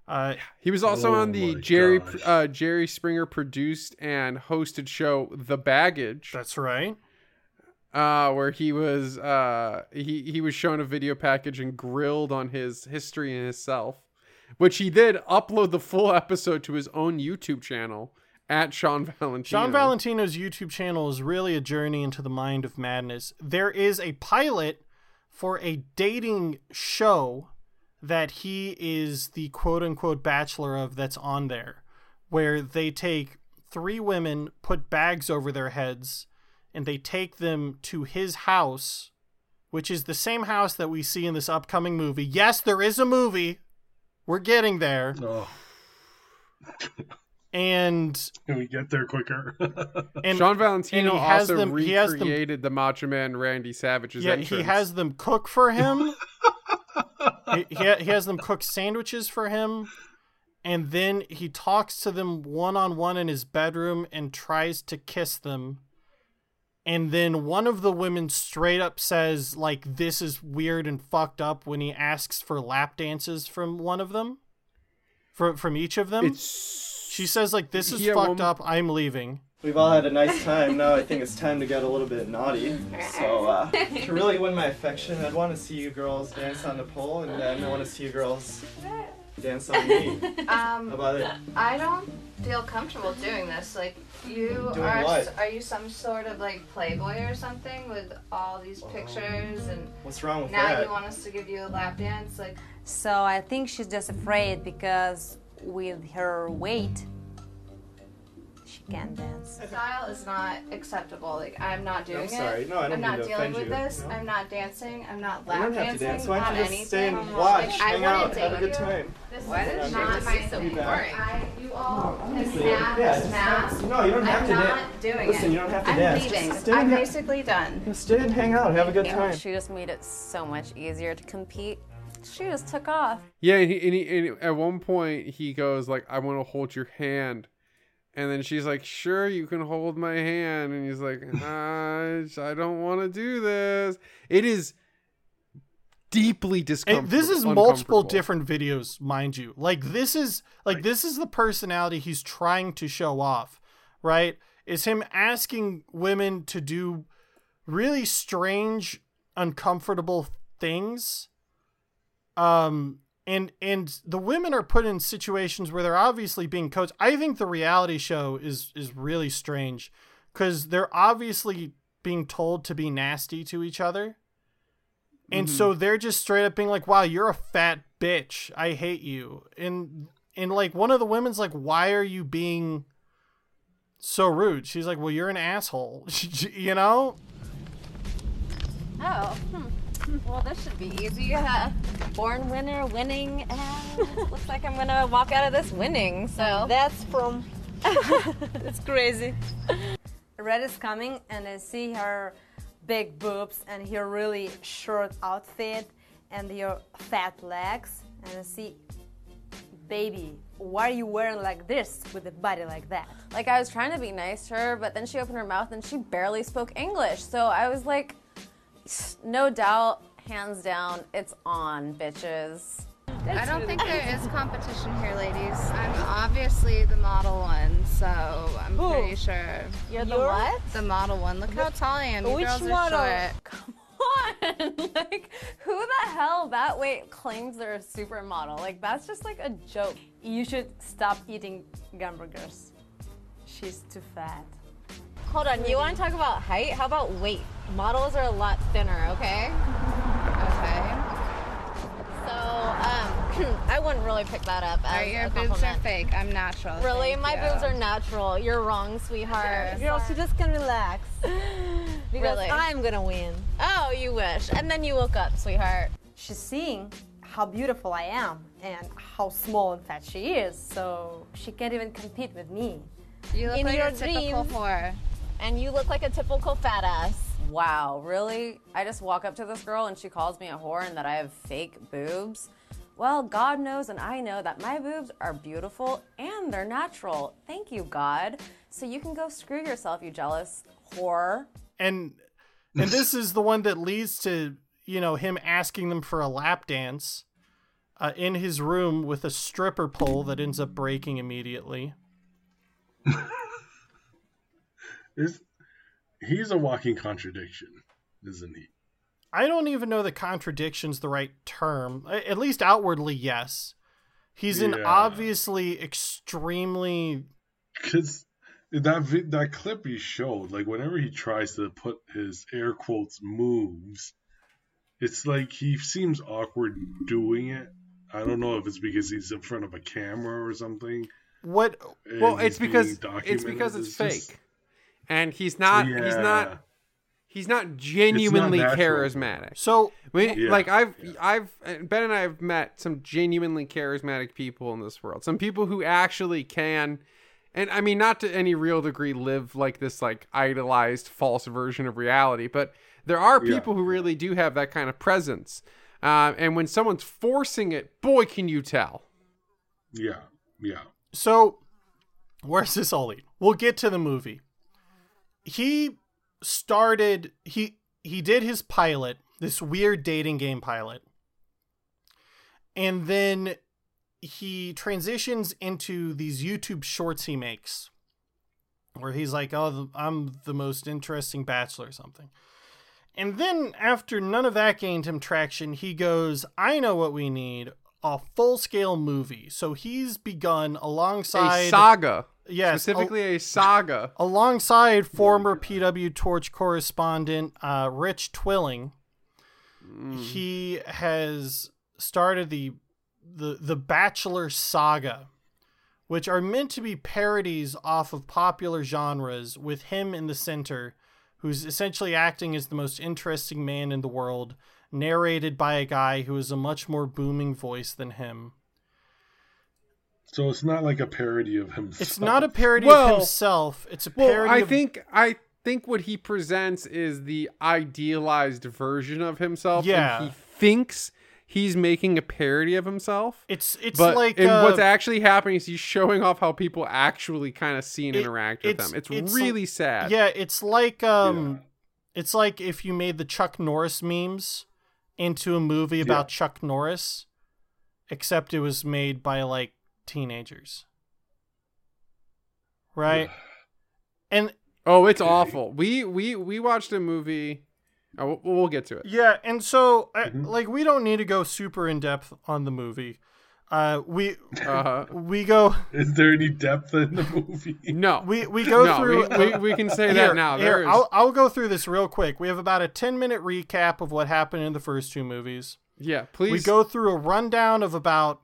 Uh, He was also Oh on the Jerry uh, Jerry Springer produced and hosted show The Baggage. That's right. Uh, where he was uh he he was shown a video package and grilled on his history and himself, which he did upload the full episode to his own YouTube channel at Sean [LAUGHS] Valentino. Sean Valentino's YouTube channel is really a journey into the mind of madness. There is a pilot for a dating show that he is the quote unquote bachelor of that's on there, where they take three women, put bags over their heads, and they take them to his house, which is the same house that we see in this upcoming movie. Yes, there is a movie. We're getting there. [LAUGHS] and Can we get there quicker? [LAUGHS] and Sean Valentino and he has also them- he has them- recreated the Macho Man Randy Savage's yeah, entrance. he has them cook for him. [LAUGHS] he, he, he has them cook sandwiches for him. And then he talks to them one on one in his bedroom and tries to kiss them. And then one of the women straight up says, like, this is weird and fucked up when he asks for lap dances from one of them. For, from each of them. She says, like, this is Yeah, fucked well- up. I'm leaving. We've all had a nice time. Now I think it's time to get a little bit naughty. So uh, to really win my affection, I'd want to see you girls dance on the pole, and then I want to see you girls dance on me. Um, How about it? I don't feel comfortable doing this. Like, you Doing are. what? Are you some sort of like playboy or something with all these pictures and? What's wrong with now that? you want us to give you a lap dance? Like, So I think she's just afraid because with her weight, she can't dance. style is not acceptable. Like, I'm not doing I'm sorry. it. No, I don't am not to dealing with you, this. no. I'm not dancing. I'm not You lap don't have to dancing dance. Why don't on you just anything. stay and watch, Like, I hang out, wouldn't have a good you. time? This Why is didn't not you my just thing. be back? I, you all can Honestly, snap, yeah, just no, you don't have I'm to not dance. doing Listen, it. you don't have to I'm dance. leaving. Just stay I'm and ha- basically done. Just stay and hang out, have a good time. She just made it so much easier to compete. She just took off. Yeah, and, he, and, he, and at one point he goes like, "I want to hold your hand," and then she's like, "Sure, you can hold my hand," and he's like, [LAUGHS] "I don't want to do this." It is deeply And this is multiple different videos, mind you. Like this is like this is the personality he's trying to show off, right? Is him asking women to do really strange, uncomfortable things. Um and and the women are put in situations where they're obviously being coached. I think the reality show is is really strange cuz they're obviously being told to be nasty to each other. And so they're just straight up being like, "Wow, you're a fat bitch. I hate you." And and like one of the women's like, "Why are you being so rude?" She's like, "Well, you're an asshole." [LAUGHS] you know? Oh, hmm. Well, this should be easy. Uh, born winner, winning, and looks like I'm gonna walk out of this winning. So that's from. [LAUGHS] it's crazy. Red is coming, and I see her big boobs and her really short outfit and your fat legs, and I see, baby, why are you wearing like this with a body like that? Like I was trying to be nice to her, but then she opened her mouth and she barely spoke English. So I was like, no doubt, hands down, it's on, bitches. I don't think there is [LAUGHS] competition here, ladies. I'm obviously the model one, so I'm Who? pretty sure. You're the what? The model one. Look how tall I am. You Which girls are model? short. [LAUGHS] Come on. [LAUGHS] like, who the hell that weight claims they're a supermodel? Like, that's just like a joke. You should stop eating hamburgers. She's too fat. Hold on, you want to talk about height? How about weight? Models are a lot thinner, okay? Okay. So, um, [CLEARS THROAT] I wouldn't really pick that up as Alright, your a boobs are fake. I'm natural. Really? Thank My you. boobs are natural. You're wrong, sweetheart. Girls, you just can relax. [LAUGHS] Because Really? I'm gonna win. Oh, you wish. And then you woke up, sweetheart. She's seeing how beautiful I am and how small and fat she is, so she can't even compete with me. You look In like your a typical dreams. whore. And you look like a typical fat ass. Wow, really? I just walk up to this girl and she calls me a whore and that I have fake boobs? Well, God knows and I know that my boobs are beautiful and they're natural. Thank you, God. So you can go screw yourself, you jealous whore. and and this is the one that leads to you know him asking them for a lap dance uh, in his room with a stripper pole that ends up breaking immediately. [LAUGHS] Is he's a walking contradiction, isn't he? I don't even know that contradiction's the right term. At least outwardly, yes. He's an obviously extremely Because that vi- that clip he showed, like whenever he tries to put his air quotes moves, it's like he seems awkward doing it. I don't know if it's because he's in front of a camera or something. what Well, it's because it's because it's, just- fake, and he's not. He's not. He's not genuinely natural. charismatic. So, I mean, Yeah, like I've, I've Ben and I have met some genuinely charismatic people in this world. Some people who actually can, and I mean, not to any real degree, live like this like idolized false version of reality. But there are Yeah. people who really do have that kind of presence. Uh, and when someone's forcing it, boy, can you tell. Yeah, yeah. So, where's this all lead? We'll get to the movie. He started he he did his pilot, this weird dating game pilot. And then he transitions into these YouTube shorts he makes where he's like, "Oh, I'm the most interesting bachelor or something." And then after none of that gained him traction, he goes, "I know what we need." A full-scale movie. So he's begun alongside a saga. Yes, specifically a saga. alongside former PW Torch correspondent uh, Rich Twilling, he has started the the the Bachelor saga, which are meant to be parodies off of popular genres, with him in the center, who's essentially acting as the most interesting man in the world, narrated by a guy who is a much more booming voice than him. So it's not like a parody of himself. It's not a parody Well- of himself. It's a parody. Well. I of, think I think what he presents is the idealized version of himself. Yeah. and he thinks he's making a parody of himself. It's it's but like and uh, what's actually happening is he's showing off how people actually kind of see and It- interact with it's- them. It's, it's really sad. Yeah, it's like um, it's like if you made the Chuck Norris memes into a movie about Chuck Norris, except it was made by like teenagers, right? And Oh, it's awful. We we we watched a movie. Oh, we'll, we'll get to it. yeah, and so Mm-hmm. like we don't need to go super in depth on the movie. Uh, we Uh-huh. we go. Is there any depth in the movie? No, We we go No, through. we- we- we can say that Here- now. Here, There is- I'll I'll go through this real quick. We have about a ten minute recap of what happened in the first two movies. Yeah, please. We go through a rundown of about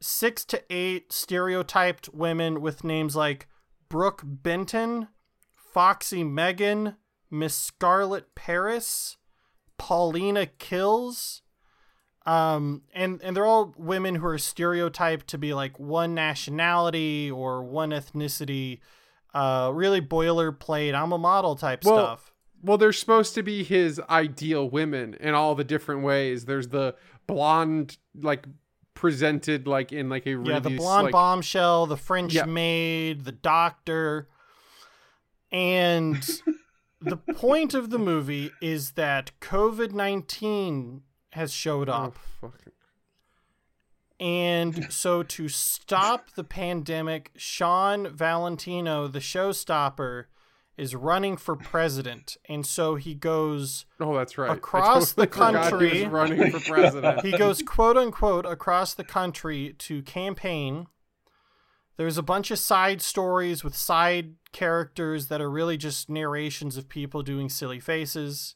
six to eight stereotyped women with names like Brooke Benton, Foxy Megan, Miss Scarlet Paris, Paulina Kills. Um, and, and they're all women who are stereotyped to be like one nationality or one ethnicity, uh, really boilerplate, I'm a model type well, stuff. Well, they're supposed to be his ideal women in all the different ways. There's the blonde, like presented like in like a really yeah, the blonde like, bombshell, the French Yeah. maid, the doctor. And [LAUGHS] the point of the movie is that COVID 19 has showed oh, up. Oh, fucking- And [LAUGHS] so, to stop the pandemic, Sean Valentino, the showstopper, is running for president. And so he goes Oh, that's right. Across totally the forgot he running for [LAUGHS] president. he goes quote unquote across the country to campaign. There's a bunch of side stories with side characters that are really just narrations of people doing silly faces.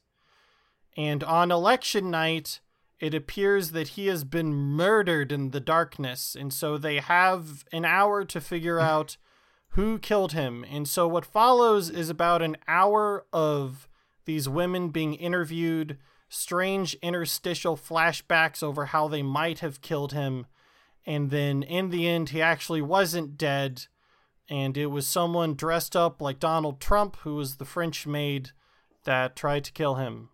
And on election night, it appears that he has been murdered in the darkness, and so they have an hour to figure [LAUGHS] out who killed him. And so what follows is about an hour of these women being interviewed, strange interstitial flashbacks over how they might have killed him, and then in the end, he actually wasn't dead, and it was someone dressed up like Donald Trump, who was the French maid that tried to kill him.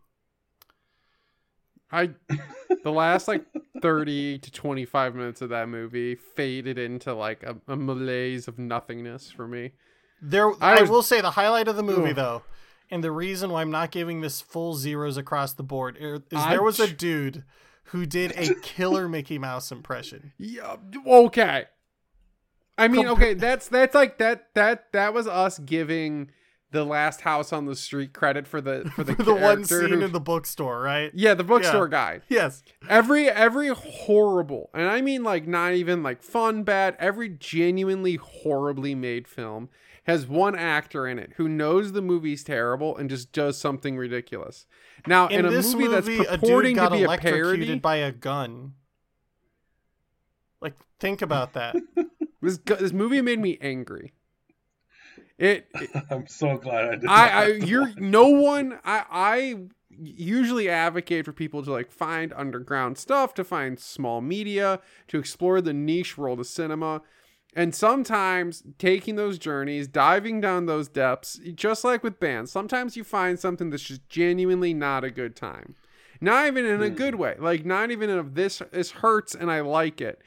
I [LAUGHS] the last like 30 to 25 minutes of that movie faded into like a, a malaise of nothingness for me. There I, I was- will say the highlight of the movie Ugh. though, and the reason why I'm not giving this full zeros across the board er, is there was a dude who did a [LAUGHS] killer Mickey Mouse impression. Yeah, okay. I mean, okay, that's that's like that that that was us giving the last house on the street credit for the for the [LAUGHS] the one scene who- in the bookstore, right? Yeah, the bookstore Yeah. guy. [LAUGHS] Yes. Every every horrible, and I mean like not even like fun bad, every genuinely horribly made film has one actor in it who knows the movie's terrible and just does something ridiculous. Now, in, In a movie, movie, that's purporting to be a parody, by a gun. Like, think about that. [LAUGHS] this this movie made me angry. It, [LAUGHS] it I'm so glad I did. I. I you're no one I I usually advocate for people to like find underground stuff, to find small media, to explore the niche world of cinema. And sometimes taking those journeys, diving down those depths, just like with bands, sometimes you find something that's just genuinely not a good time. Not even in a good hmm. way. Like not even a this this hurts and I like it.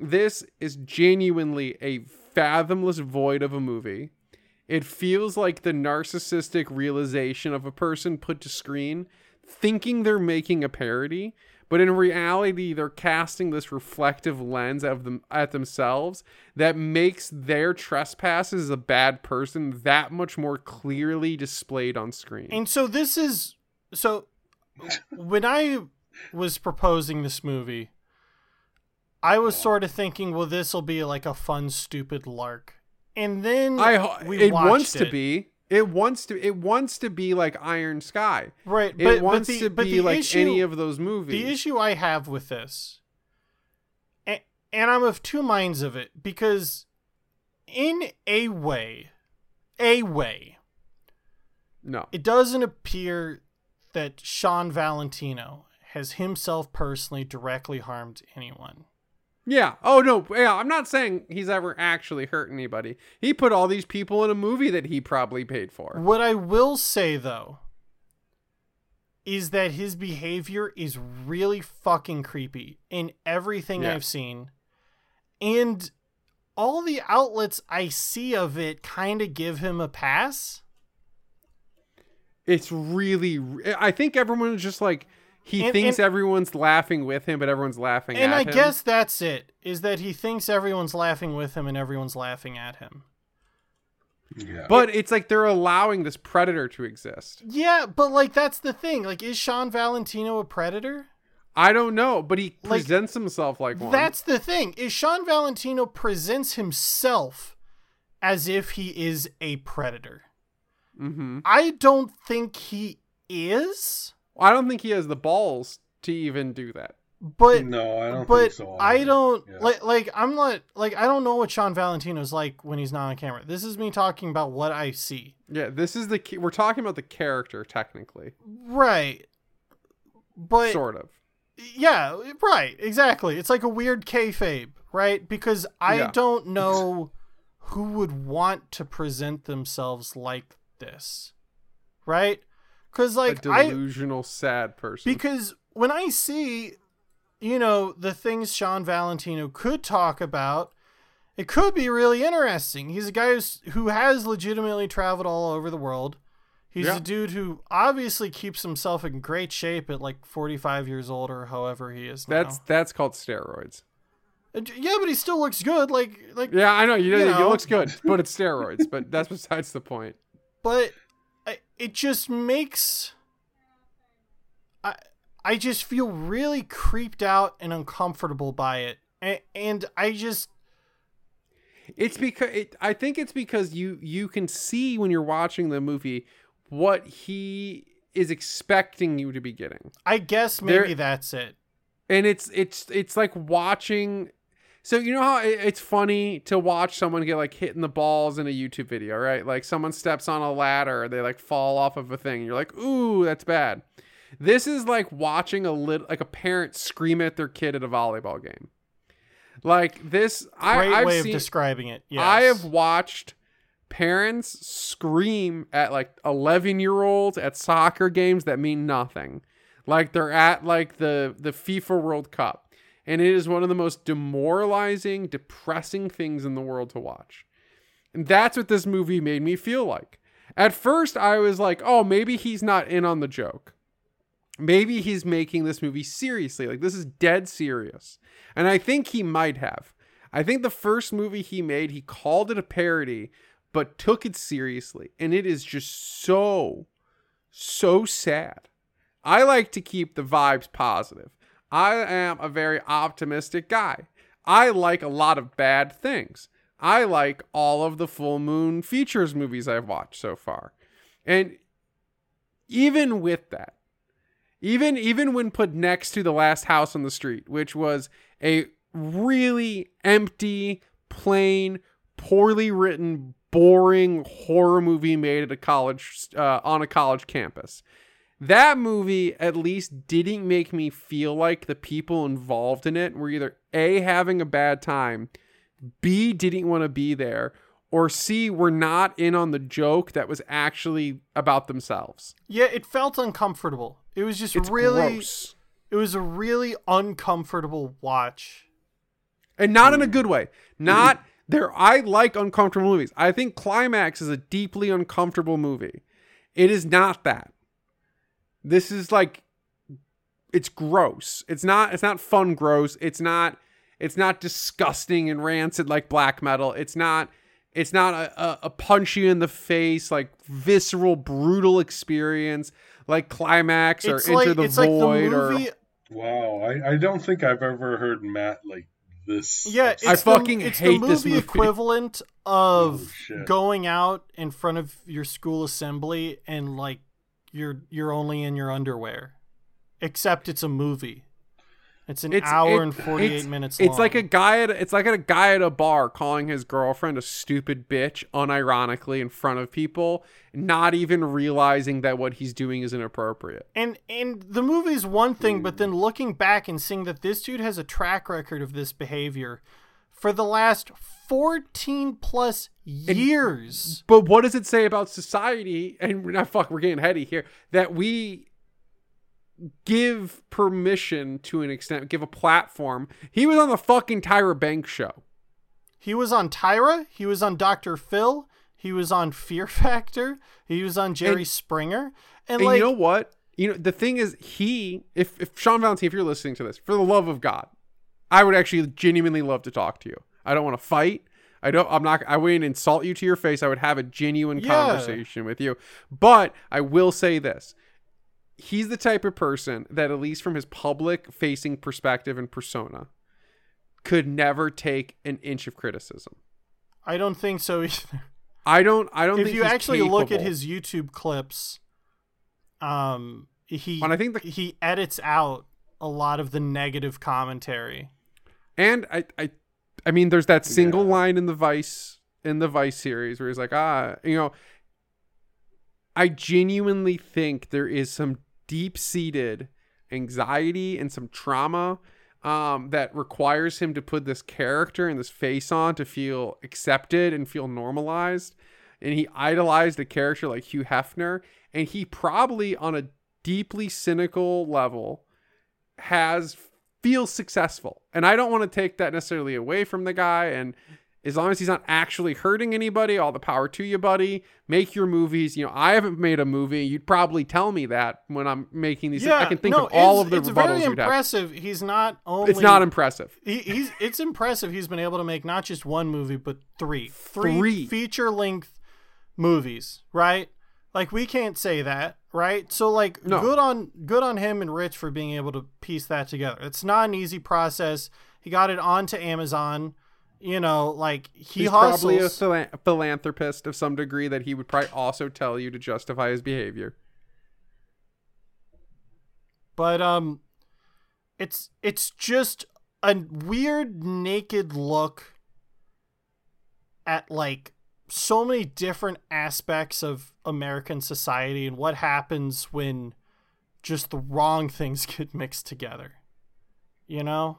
This is genuinely a fathomless void of a movie. It feels like the narcissistic realization of a person put to screen thinking they're making a parody, but in reality they're casting this reflective lens of them at themselves that makes their trespasses as a bad person that much more clearly displayed on screen. And so this is so when I was proposing this movie, I was sort of thinking, well, this will be like a fun, stupid lark. And then I we it wants to be it wants to it wants to be like Iron Sky. Right, It but, but wants the- to be like issue- any of those movies. The issue I have with this, and, and I'm of two minds of it, because in a way, a way, no. it doesn't appear that Sean Valentino has himself personally directly harmed anyone. Yeah. Oh no. Yeah. I'm not saying he's ever actually hurt anybody. He put all these people in a movie that he probably paid for. What I will say though is that his behavior is really fucking creepy in everything Yeah. I've seen. And all the outlets I see of it kind of give him a pass. It's really. I think everyone is just like he And- thinks and- everyone's laughing with him, but everyone's laughing And at I him. guess that's it is that he thinks everyone's laughing with him and everyone's laughing at him. Yeah. But it's like they're allowing this predator to exist. Yeah, but like that's the thing. Like is Sean Valentino a predator? I don't know, but he Like, presents himself like one. That's the thing. Is Sean Valentino presents himself as if he is a predator. Mm-hmm. I don't think he is, I don't think he has the balls to even do that. but no, I don't but think so. I don't Yeah. like like I'm not like I don't know what Sean Valentino's like when he's not on camera. This is me talking about what I see. Yeah, this is the ki- we're talking about the character technically, Right. But sort of. Yeah, right, exactly. It's like a weird kayfabe, right? Because I Yeah. don't [LAUGHS] know who would want to present themselves like this, right? Because like a I delusional, sad person. because when I see, you know, the things Sean Valentino could talk about, it could be really interesting. He's a guy who's, who has legitimately traveled all over the world. He's Yeah. a dude who obviously keeps himself in great shape at like 45 years old or however he is now. that's that's called steroids. Uh, Yeah, but he still looks good. Like, like. Yeah, I know. You, know, know. he looks good, but it's steroids. but that's besides the point. But I, it just makes. I I just feel really creeped out and uncomfortable by it, and, and I just It's because it, I think it's because you you can see when you're watching the movie what he is expecting you to be getting. I guess There- maybe that's it. and it's it's it's like watching so you know how it's funny to watch someone get like hit in the balls in a YouTube video, right? Like someone steps on a ladder, they like fall off of a thing. And you're like, "Ooh, that's bad." This is like watching a little like a parent scream at their kid at a volleyball game. Like this, Great I've way of describing it. Yes. I have watched parents scream at like 11 year olds at soccer games that mean nothing. Like they're at like the the FIFA World Cup. And it is one of the most demoralizing, depressing things in the world to watch. And that's what this movie made me feel like. At first I was like, "Oh, maybe he's not in on the joke." Maybe he's making this movie seriously. Like this is dead serious. And I think he might have. I think the first movie he made, he called it a parody, but took it seriously. And it is just so, so sad. I like to keep the vibes positive. I am a very optimistic guy. I like a lot of bad things. I like all of the full moon features movies I've watched so far. And even with that, even even when put next to the last house on the street, which was a really empty, plain, poorly written, boring horror movie made at a college uh, on a college campus. That movie at least didn't make me feel like the people involved in it were either A having a bad time, B didn't want to be there, or C were not in on the joke that was actually about themselves. Yeah, it felt uncomfortable. It was just It's really gross. It was a really uncomfortable watch. and not in a mm. good way. Not there. I like uncomfortable movies. I think Climax is a deeply uncomfortable movie. It is not that. This is like, it's gross. It's not. It's not fun. Gross. It's not. It's not disgusting and rancid like black metal. It's not. It's not a, a, a punch you in the face like visceral, brutal experience like Climax or It's Enter like- the it's like the Void movie- or. Wow, I, I don't think I've ever heard Matt like this. Yeah, it's I the, fucking it's hate the this movie movie. equivalent of oh, shit. going out in front of your school assembly and like you're you're only in your underwear, except it's a movie. It's an hour it- and forty eight it's- minutes. long. It's like a guy at it's like a guy at a bar calling his girlfriend a stupid bitch unironically in front of people, not even realizing that what he's doing is inappropriate. And and the movie's one thing, but hmm. then looking back and seeing that this dude has a track record of this behavior for the last 14 plus years. But what does it say about society? And we're not fuck, we're getting heady here. That we give permission to an extent, give a platform. He was on the fucking Tyra Banks show. He was on Tyra, he was on Dr. Phil, he was on Fear Factor, he was on Jerry And- Springer. And, And like you know what? You know the thing is, he if if Sean Valentino, if you're listening to this, for the love of God, I would actually genuinely love to talk to you. I don't want to fight. I don't. I'm not. I wouldn't insult you to your face. I would have a genuine Yeah. conversation with you. But I will say this: he's the type of person that, at least from his public-facing perspective and persona, could never take an inch of criticism. I don't think so either. I don't. I don't. if you actually look at his YouTube clips, um, he And I think he edits out a lot of the negative commentary. And I, I, I mean, there's that single line in the Vice in the Vice series where he's like, ah, you know, I genuinely think there is some deep seated anxiety and some trauma um, that requires him to put this character and this face on to feel accepted and feel normalized. And he idolized a character like Hugh Hefner, and he probably, on a deeply cynical level, has feels successful. And I don't want to take that necessarily away from the guy. And as long as he's not actually hurting anybody, all the power to you, buddy. Make your movies. You know, I haven't made a movie. You'd probably tell me that when I'm making these. I can think no, of all it's- of the It's rebuttals very you'd have. impressive. He's not only. It's not impressive. He, he's. It's impressive. He's been able to make not just one movie, but three, three, Three. feature length movies. Right? Like we can't say that, right? So like, No. good on good on him and Rich for being able to piece that together. It's not an easy process. He got it onto Amazon. You know, like he He's hustles. probably a philan- philanthropist of some degree that he would probably also tell you to justify his behavior. But um it's it's just a weird naked look at like so many different aspects of American society and what happens when just the wrong things [LAUGHS] get mixed together. You know?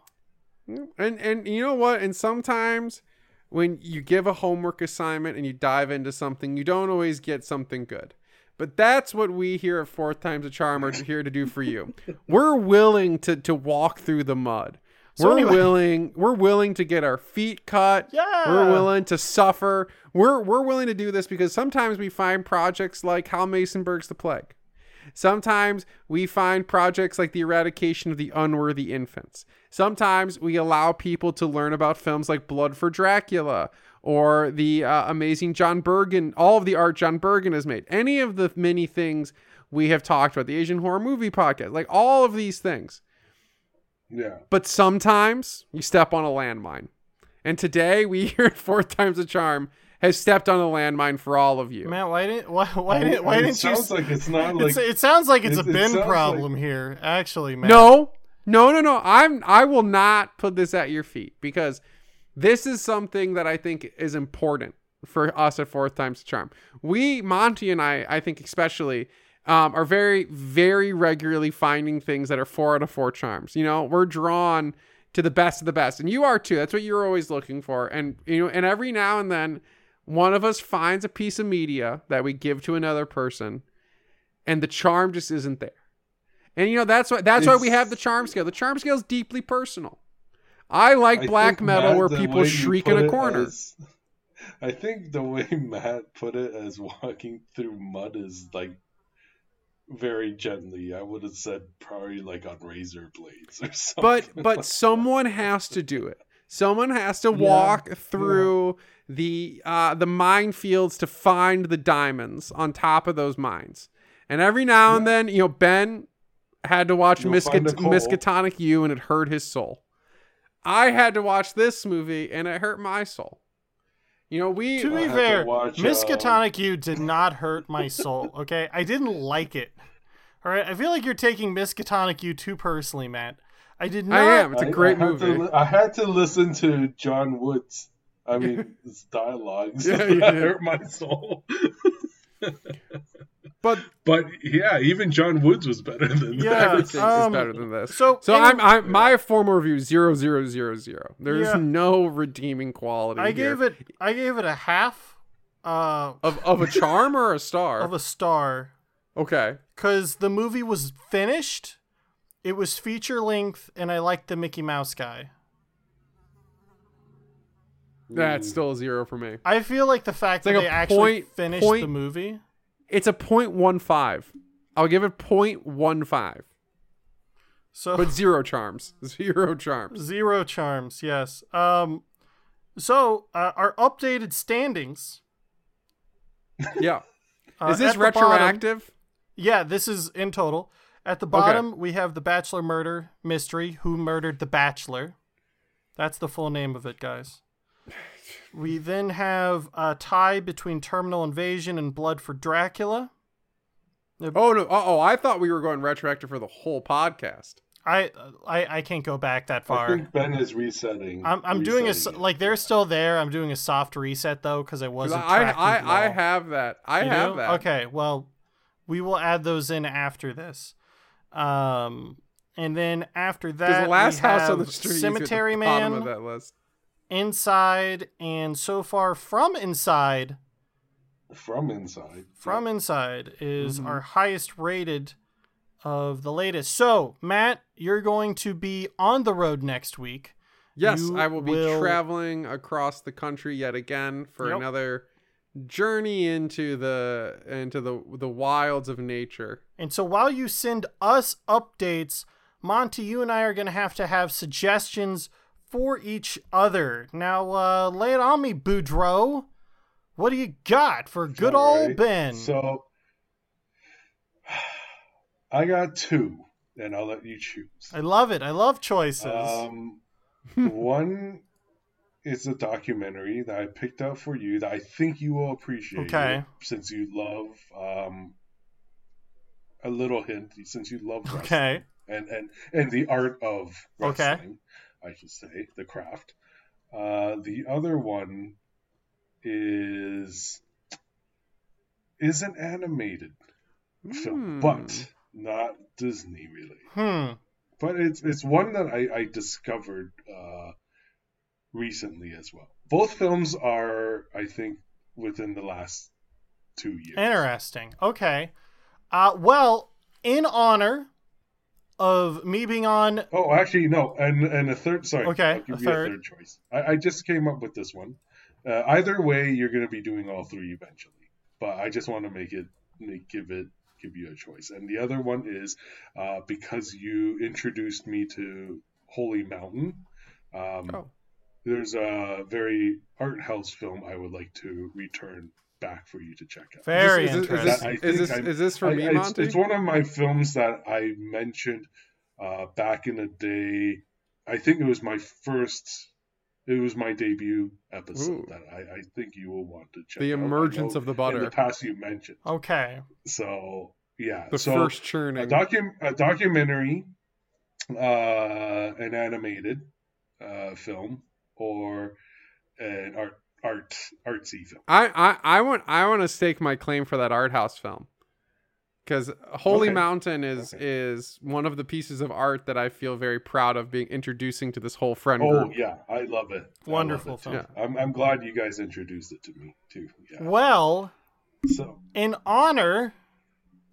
And and you know what? And sometimes when you give a homework assignment and you dive into something, you don't always get something good. But that's what we here at Fourth Times a Charm are here to do for you. [LAUGHS] We're willing to to walk through the mud. So we're anyway- willing we're willing to get our feet cut. Yeah. We're willing to suffer. We're we're willing to do this because sometimes we find projects like Hal Masonberg's The Plague. Sometimes we find projects like the eradication of the unworthy infants. Sometimes we allow people to learn about films like Blood for Dracula or the uh, amazing John Bergin, all of the art John Bergin has made. Any of the many things we have talked about, the Asian Horror Movie Podcast, like all of these things. Yeah. But sometimes you step on a landmine. And today we [LAUGHS] here at Fourth Times a Charm has stepped on a landmine for all of you. Man, why didn't why why I- didn't why it didn't you? sounds like it's not It's- like- it sounds like it's it- a it bin sounds problem here. Actually, man. No, no, no, no. I'm I will not put this at your feet because this is something that I think is important for us at Fourth Times the Charm. We, Monty and I, I think especially, um, are very, very regularly finding things that are four out of four charms. You know, we're drawn to the best of the best, and you are too. That's what you're always looking for. And you know, and every now and then, one of us finds a piece of media that we give to another person, and the charm just isn't there. And you know that's why that's why we have the charm scale. The charm scale is deeply personal. I like I black metal Matt, where people shriek in a corner. as- [LAUGHS] I think the way Matt put it as walking through mud is like very gently. I would have said probably like on razor blades or something. but but someone has to do it. Someone has to Yeah, walk through the uh, the minefields to find the diamonds on top of those mines. And every now and then, you know, Ben had to watch You'll find a Miscat- Miskatonic U and it hurt his soul. I had to watch this movie and it hurt my soul. You know, we To be fair, Miskatonic um, U did not hurt my soul. Okay, I didn't like it. All right, I feel like you're taking Miskatonic U too personally, Matt. I did not. I am. It's a I- great I had to movie. li- I had to listen to John Woods. I mean, [LAUGHS] his dialogues Yeah, [LAUGHS] that hurt my soul. [LAUGHS] But but yeah, even John Woods was better than Yeah, that. Everything um, is better than this. so so any- I'm, I'm my formal review zero zero zero zero. There's Yeah. no redeeming quality. I here. gave it. I gave it a half. Uh, of of a charm or a star. of a star. okay. because the movie was finished. It was feature length, and I liked the Mickey Mouse guy. That's still a zero for me. I feel like the fact It's that a they actually point- finished point- the movie. It's a point one five. I'll give it point one five. So But zero charms. [LAUGHS] Zero charms. zero charms. Yes. Um. So uh, our updated standings. [LAUGHS] Yeah. Uh, Is this the bottom- retroactive? yeah, this is in total. At the bottom, we have the Bachelor murder mystery. Who murdered the Bachelor? That's the full name of it, guys. We then have a tie between Terminal Invasion and Blood for Dracula. Oh no! Oh, I thought we were going retroactive for the whole podcast. I I, I can't go back that I far. think Ben is resetting. I'm I'm doing a it. like they're still there. I'm doing a soft reset though because I 'Cause wasn't. I I, them I have that. I You have do? that. Okay, well, we will add those in after this. Um, and then after that, the last we house on the street Cemetery the Man, of that list. Inside, and so far from Inside, from inside. from Inside is Mm-hmm. our highest rated of the latest. So, Matt, you're going to be on the road next week. Yes, You I will be will- traveling across the country yet again for Yep. another journey into the into the the wilds of nature. And so while you send us updates, Monty, you and I are going to have to have suggestions for each other. Now, uh, lay it on me, Boudreaux. What do you got for good old Ben? So I got two, and I'll let you choose. I love it. I love choices. Um, [LAUGHS] one is a documentary that I picked up for you that I think you will appreciate. Okay. since you love um, a little hint, since you love wrestling. okay. and and and the art of Okay. I should say, the craft. Uh, the other one is is an animated film, Hmm. but not Disney really. Hmm. But it's it's one that I, I discovered uh, recently as well. Both films are, I think, within the last two years. Interesting. Okay. Uh, well, in honor of me being on. Oh, actually, no, and and a third. Sorry, Okay, a third. a third choice. I, I just came up with this one. Uh, either way, you're going to be doing all three eventually, but I just want to make it make, give it give you a choice. And the other one is uh, because you introduced me to Holy Mountain. Um, Oh. There's a very art house film I would like to return back for you to check out. Very Is this- is this- interesting. I is this- is this for I- me, it's, Monty? It's one of my films that I mentioned uh, back in the day. I think it was my first. It was my debut episode Ooh. that I, I think you will want to check. The out. Emergence of the butter. In the past, you mentioned. Okay. So yeah, The so first a, churning. docu- a documentary, uh, an animated uh, film, or an art art artsy film. I, I, I want I want to stake my claim for that art house film. Because Holy Okay. Mountain is is one of the pieces of art that I feel very proud of being introducing to this whole friend Oh group. yeah, I love it. I love Wonderful it, too. film. I'm I'm glad you guys introduced it to me too. Yeah. Well, So in honor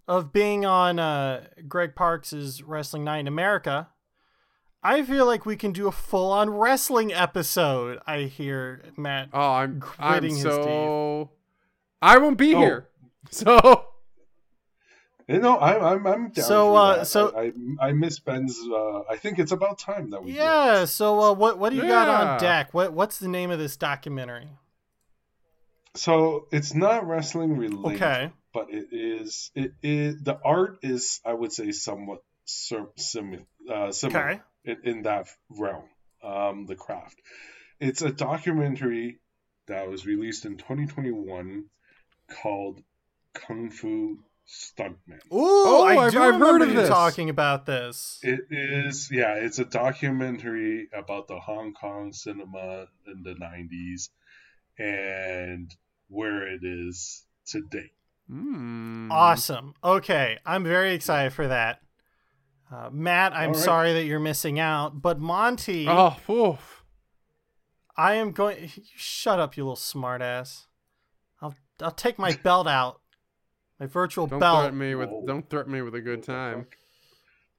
of being on uh, Greg Parks's Wrestling Night in America, I feel like we can do a full on wrestling episode. I hear Matt. Oh, I'm I'm gritting his so I won't be Oh. here. [LAUGHS] So You know, I'm I'm I'm down So, uh, so- I, I I miss Ben's. Uh, I think it's about time that we. do. Yeah. So, uh, what what do you got on deck? What what's the name of this documentary? So it's not wrestling related, Okay. but it is. It is the art is I would say somewhat sim, sim, uh, similar Okay. In, in that realm. Um, the craft. It's a documentary that was released in 2021 called Kung Fu Stuntman. Ooh, Oh, I I've- I've heard of you this. talking about this. It is, yeah, it's a documentary about the Hong Kong cinema in the 90s and where it is today. mm, Awesome. Okay, I'm very excited for that. Uh, Matt, I'm right. sorry that you're missing out, but Monty, Oh, oof. I am going. Shut up, you little smartass. I'll I'll take my [LAUGHS] belt out, my virtual Don't belt. threaten me with don't threaten me with a good time.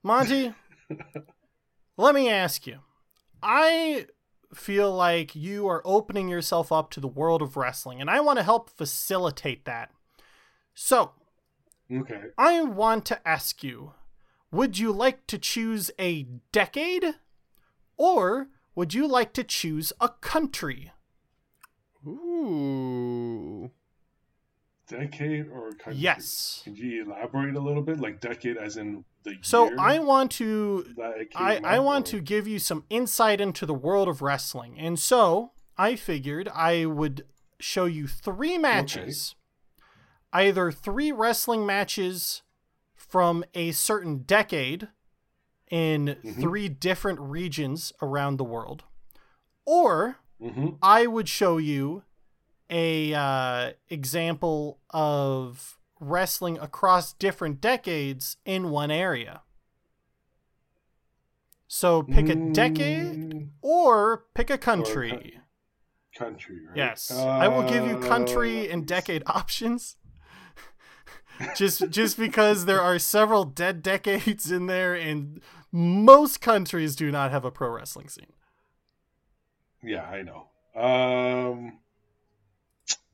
Monty, [LAUGHS] let me ask you. I feel like you are opening yourself up to the world of wrestling, and I want to help facilitate that. So, Okay. I want to ask you would you like to choose a decade, or would you like to choose a country? Ooh. Decade or country? Yes. Could you elaborate a little bit? Like decade as in the So year I want to I, I want or- to give you some insight into the world of wrestling. And so I figured I would show you three matches. Either three wrestling matches from a certain decade in three different regions around the world. Or Mhm. I would show you a uh, example of wrestling across different decades in one area. So pick a decade or pick a country. country, right? Yes, I will give you Uh, country and decade [LAUGHS] options. Just just because there are several dead decades in there, and most countries do not have a pro wrestling scene. Yeah, I know. Um,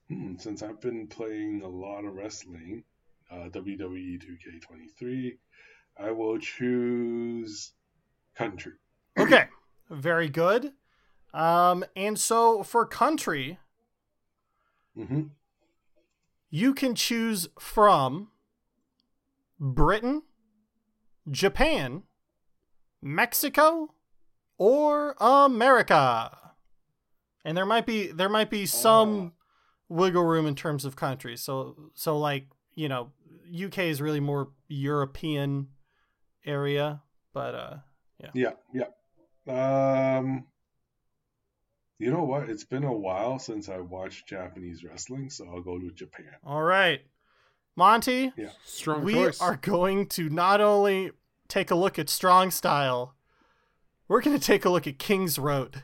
hmm, since I've been playing a lot of wrestling, uh, WWE 2K23, I will choose country. Okay, very good. Um, and so for country, Mhm. You can choose from Britain, Japan, Mexico, or America. And there might be there might be some wiggle room in terms of countries. So so like, you know, UK is really more European area, But uh, yeah. Yeah, yeah. Um, you know what? It's been a while since I watched Japanese wrestling, so I'll go to Japan. All right, Monty. Yeah, strong we choice. are going to not only take a look at strong style, we're going to take a look at King's Road.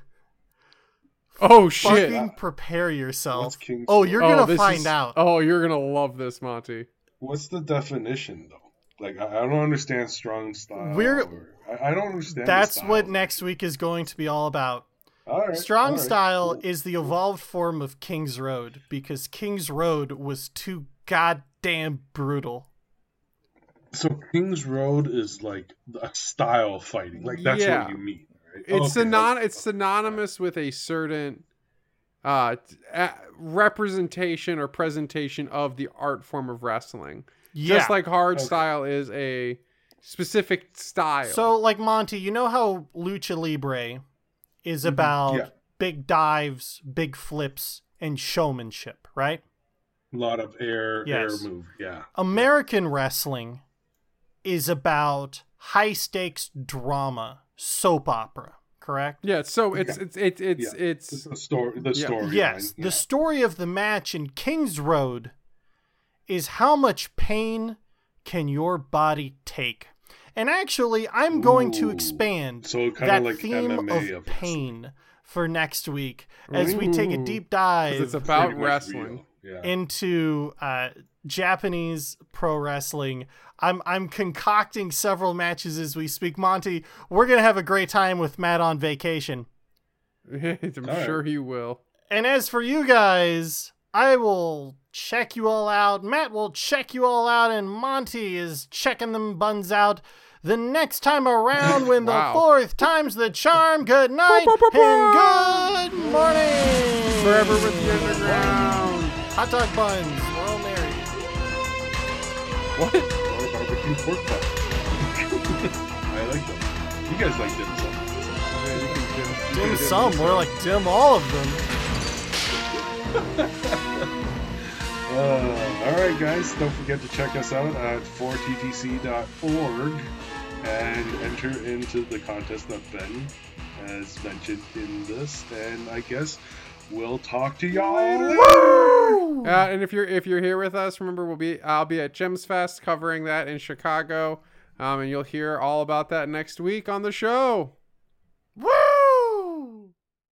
Oh shit! Fucking prepare yourself. What's King's oh, you're Oh, gonna this find is- out. Oh, you're gonna love this, Monty. What's the definition though? Like I, I don't understand strong style. We're- or- I, I don't understand. the That's style. what next week is going to be all about. All right, Strong all right, style cool. is the evolved form of King's Road because King's Road was too goddamn brutal. So King's Road is like a style fighting. Like that's Yeah. what you mean, right? It's Okay, synon- it's synonymous with a certain uh, representation or presentation of the art form of wrestling. Yeah. Just like hard Okay. style is a specific style. So, like Monty, you know how lucha libre is mm-hmm. about yeah. big dives, big flips, and showmanship, right? A lot of air, Yes. air move. Yeah. American wrestling is about high stakes drama, soap opera, correct? yeah, so it's it's it's it's Yeah. it's the story. The Yeah. story. Yes, the story of the match in King's Road is how much pain can your body take? And actually, I'm going to expand So kinda that like theme MMA of of pain for next week as we take a deep dive it's about wrestling. Yeah. into uh, Japanese pro wrestling. I'm I'm concocting several matches as we speak. Monty, we're gonna have a great time with Matt on vacation. [LAUGHS] I'm right. sure he will. And as for you guys, I will check you all out. Matt will check you all out, and Monty is checking them buns out. The next time around, when [LAUGHS] the fourth time's the charm, good night and good morning. Forever with the underground. Hot dog buns, we're all married. What? Barbecue pork butt. I like them. You guys like dim sum. Dim some, more like dim all of them. [LAUGHS] Uh, all right, guys. Don't forget to check us out at 4ttc.org and enter into the contest that Ben has mentioned in this. And I guess we'll talk to y'all later. Uh, and if you're if you're here with us, remember we'll be I'll be at Gems Fest covering that in Chicago, um, and you'll hear all about that next week on the show.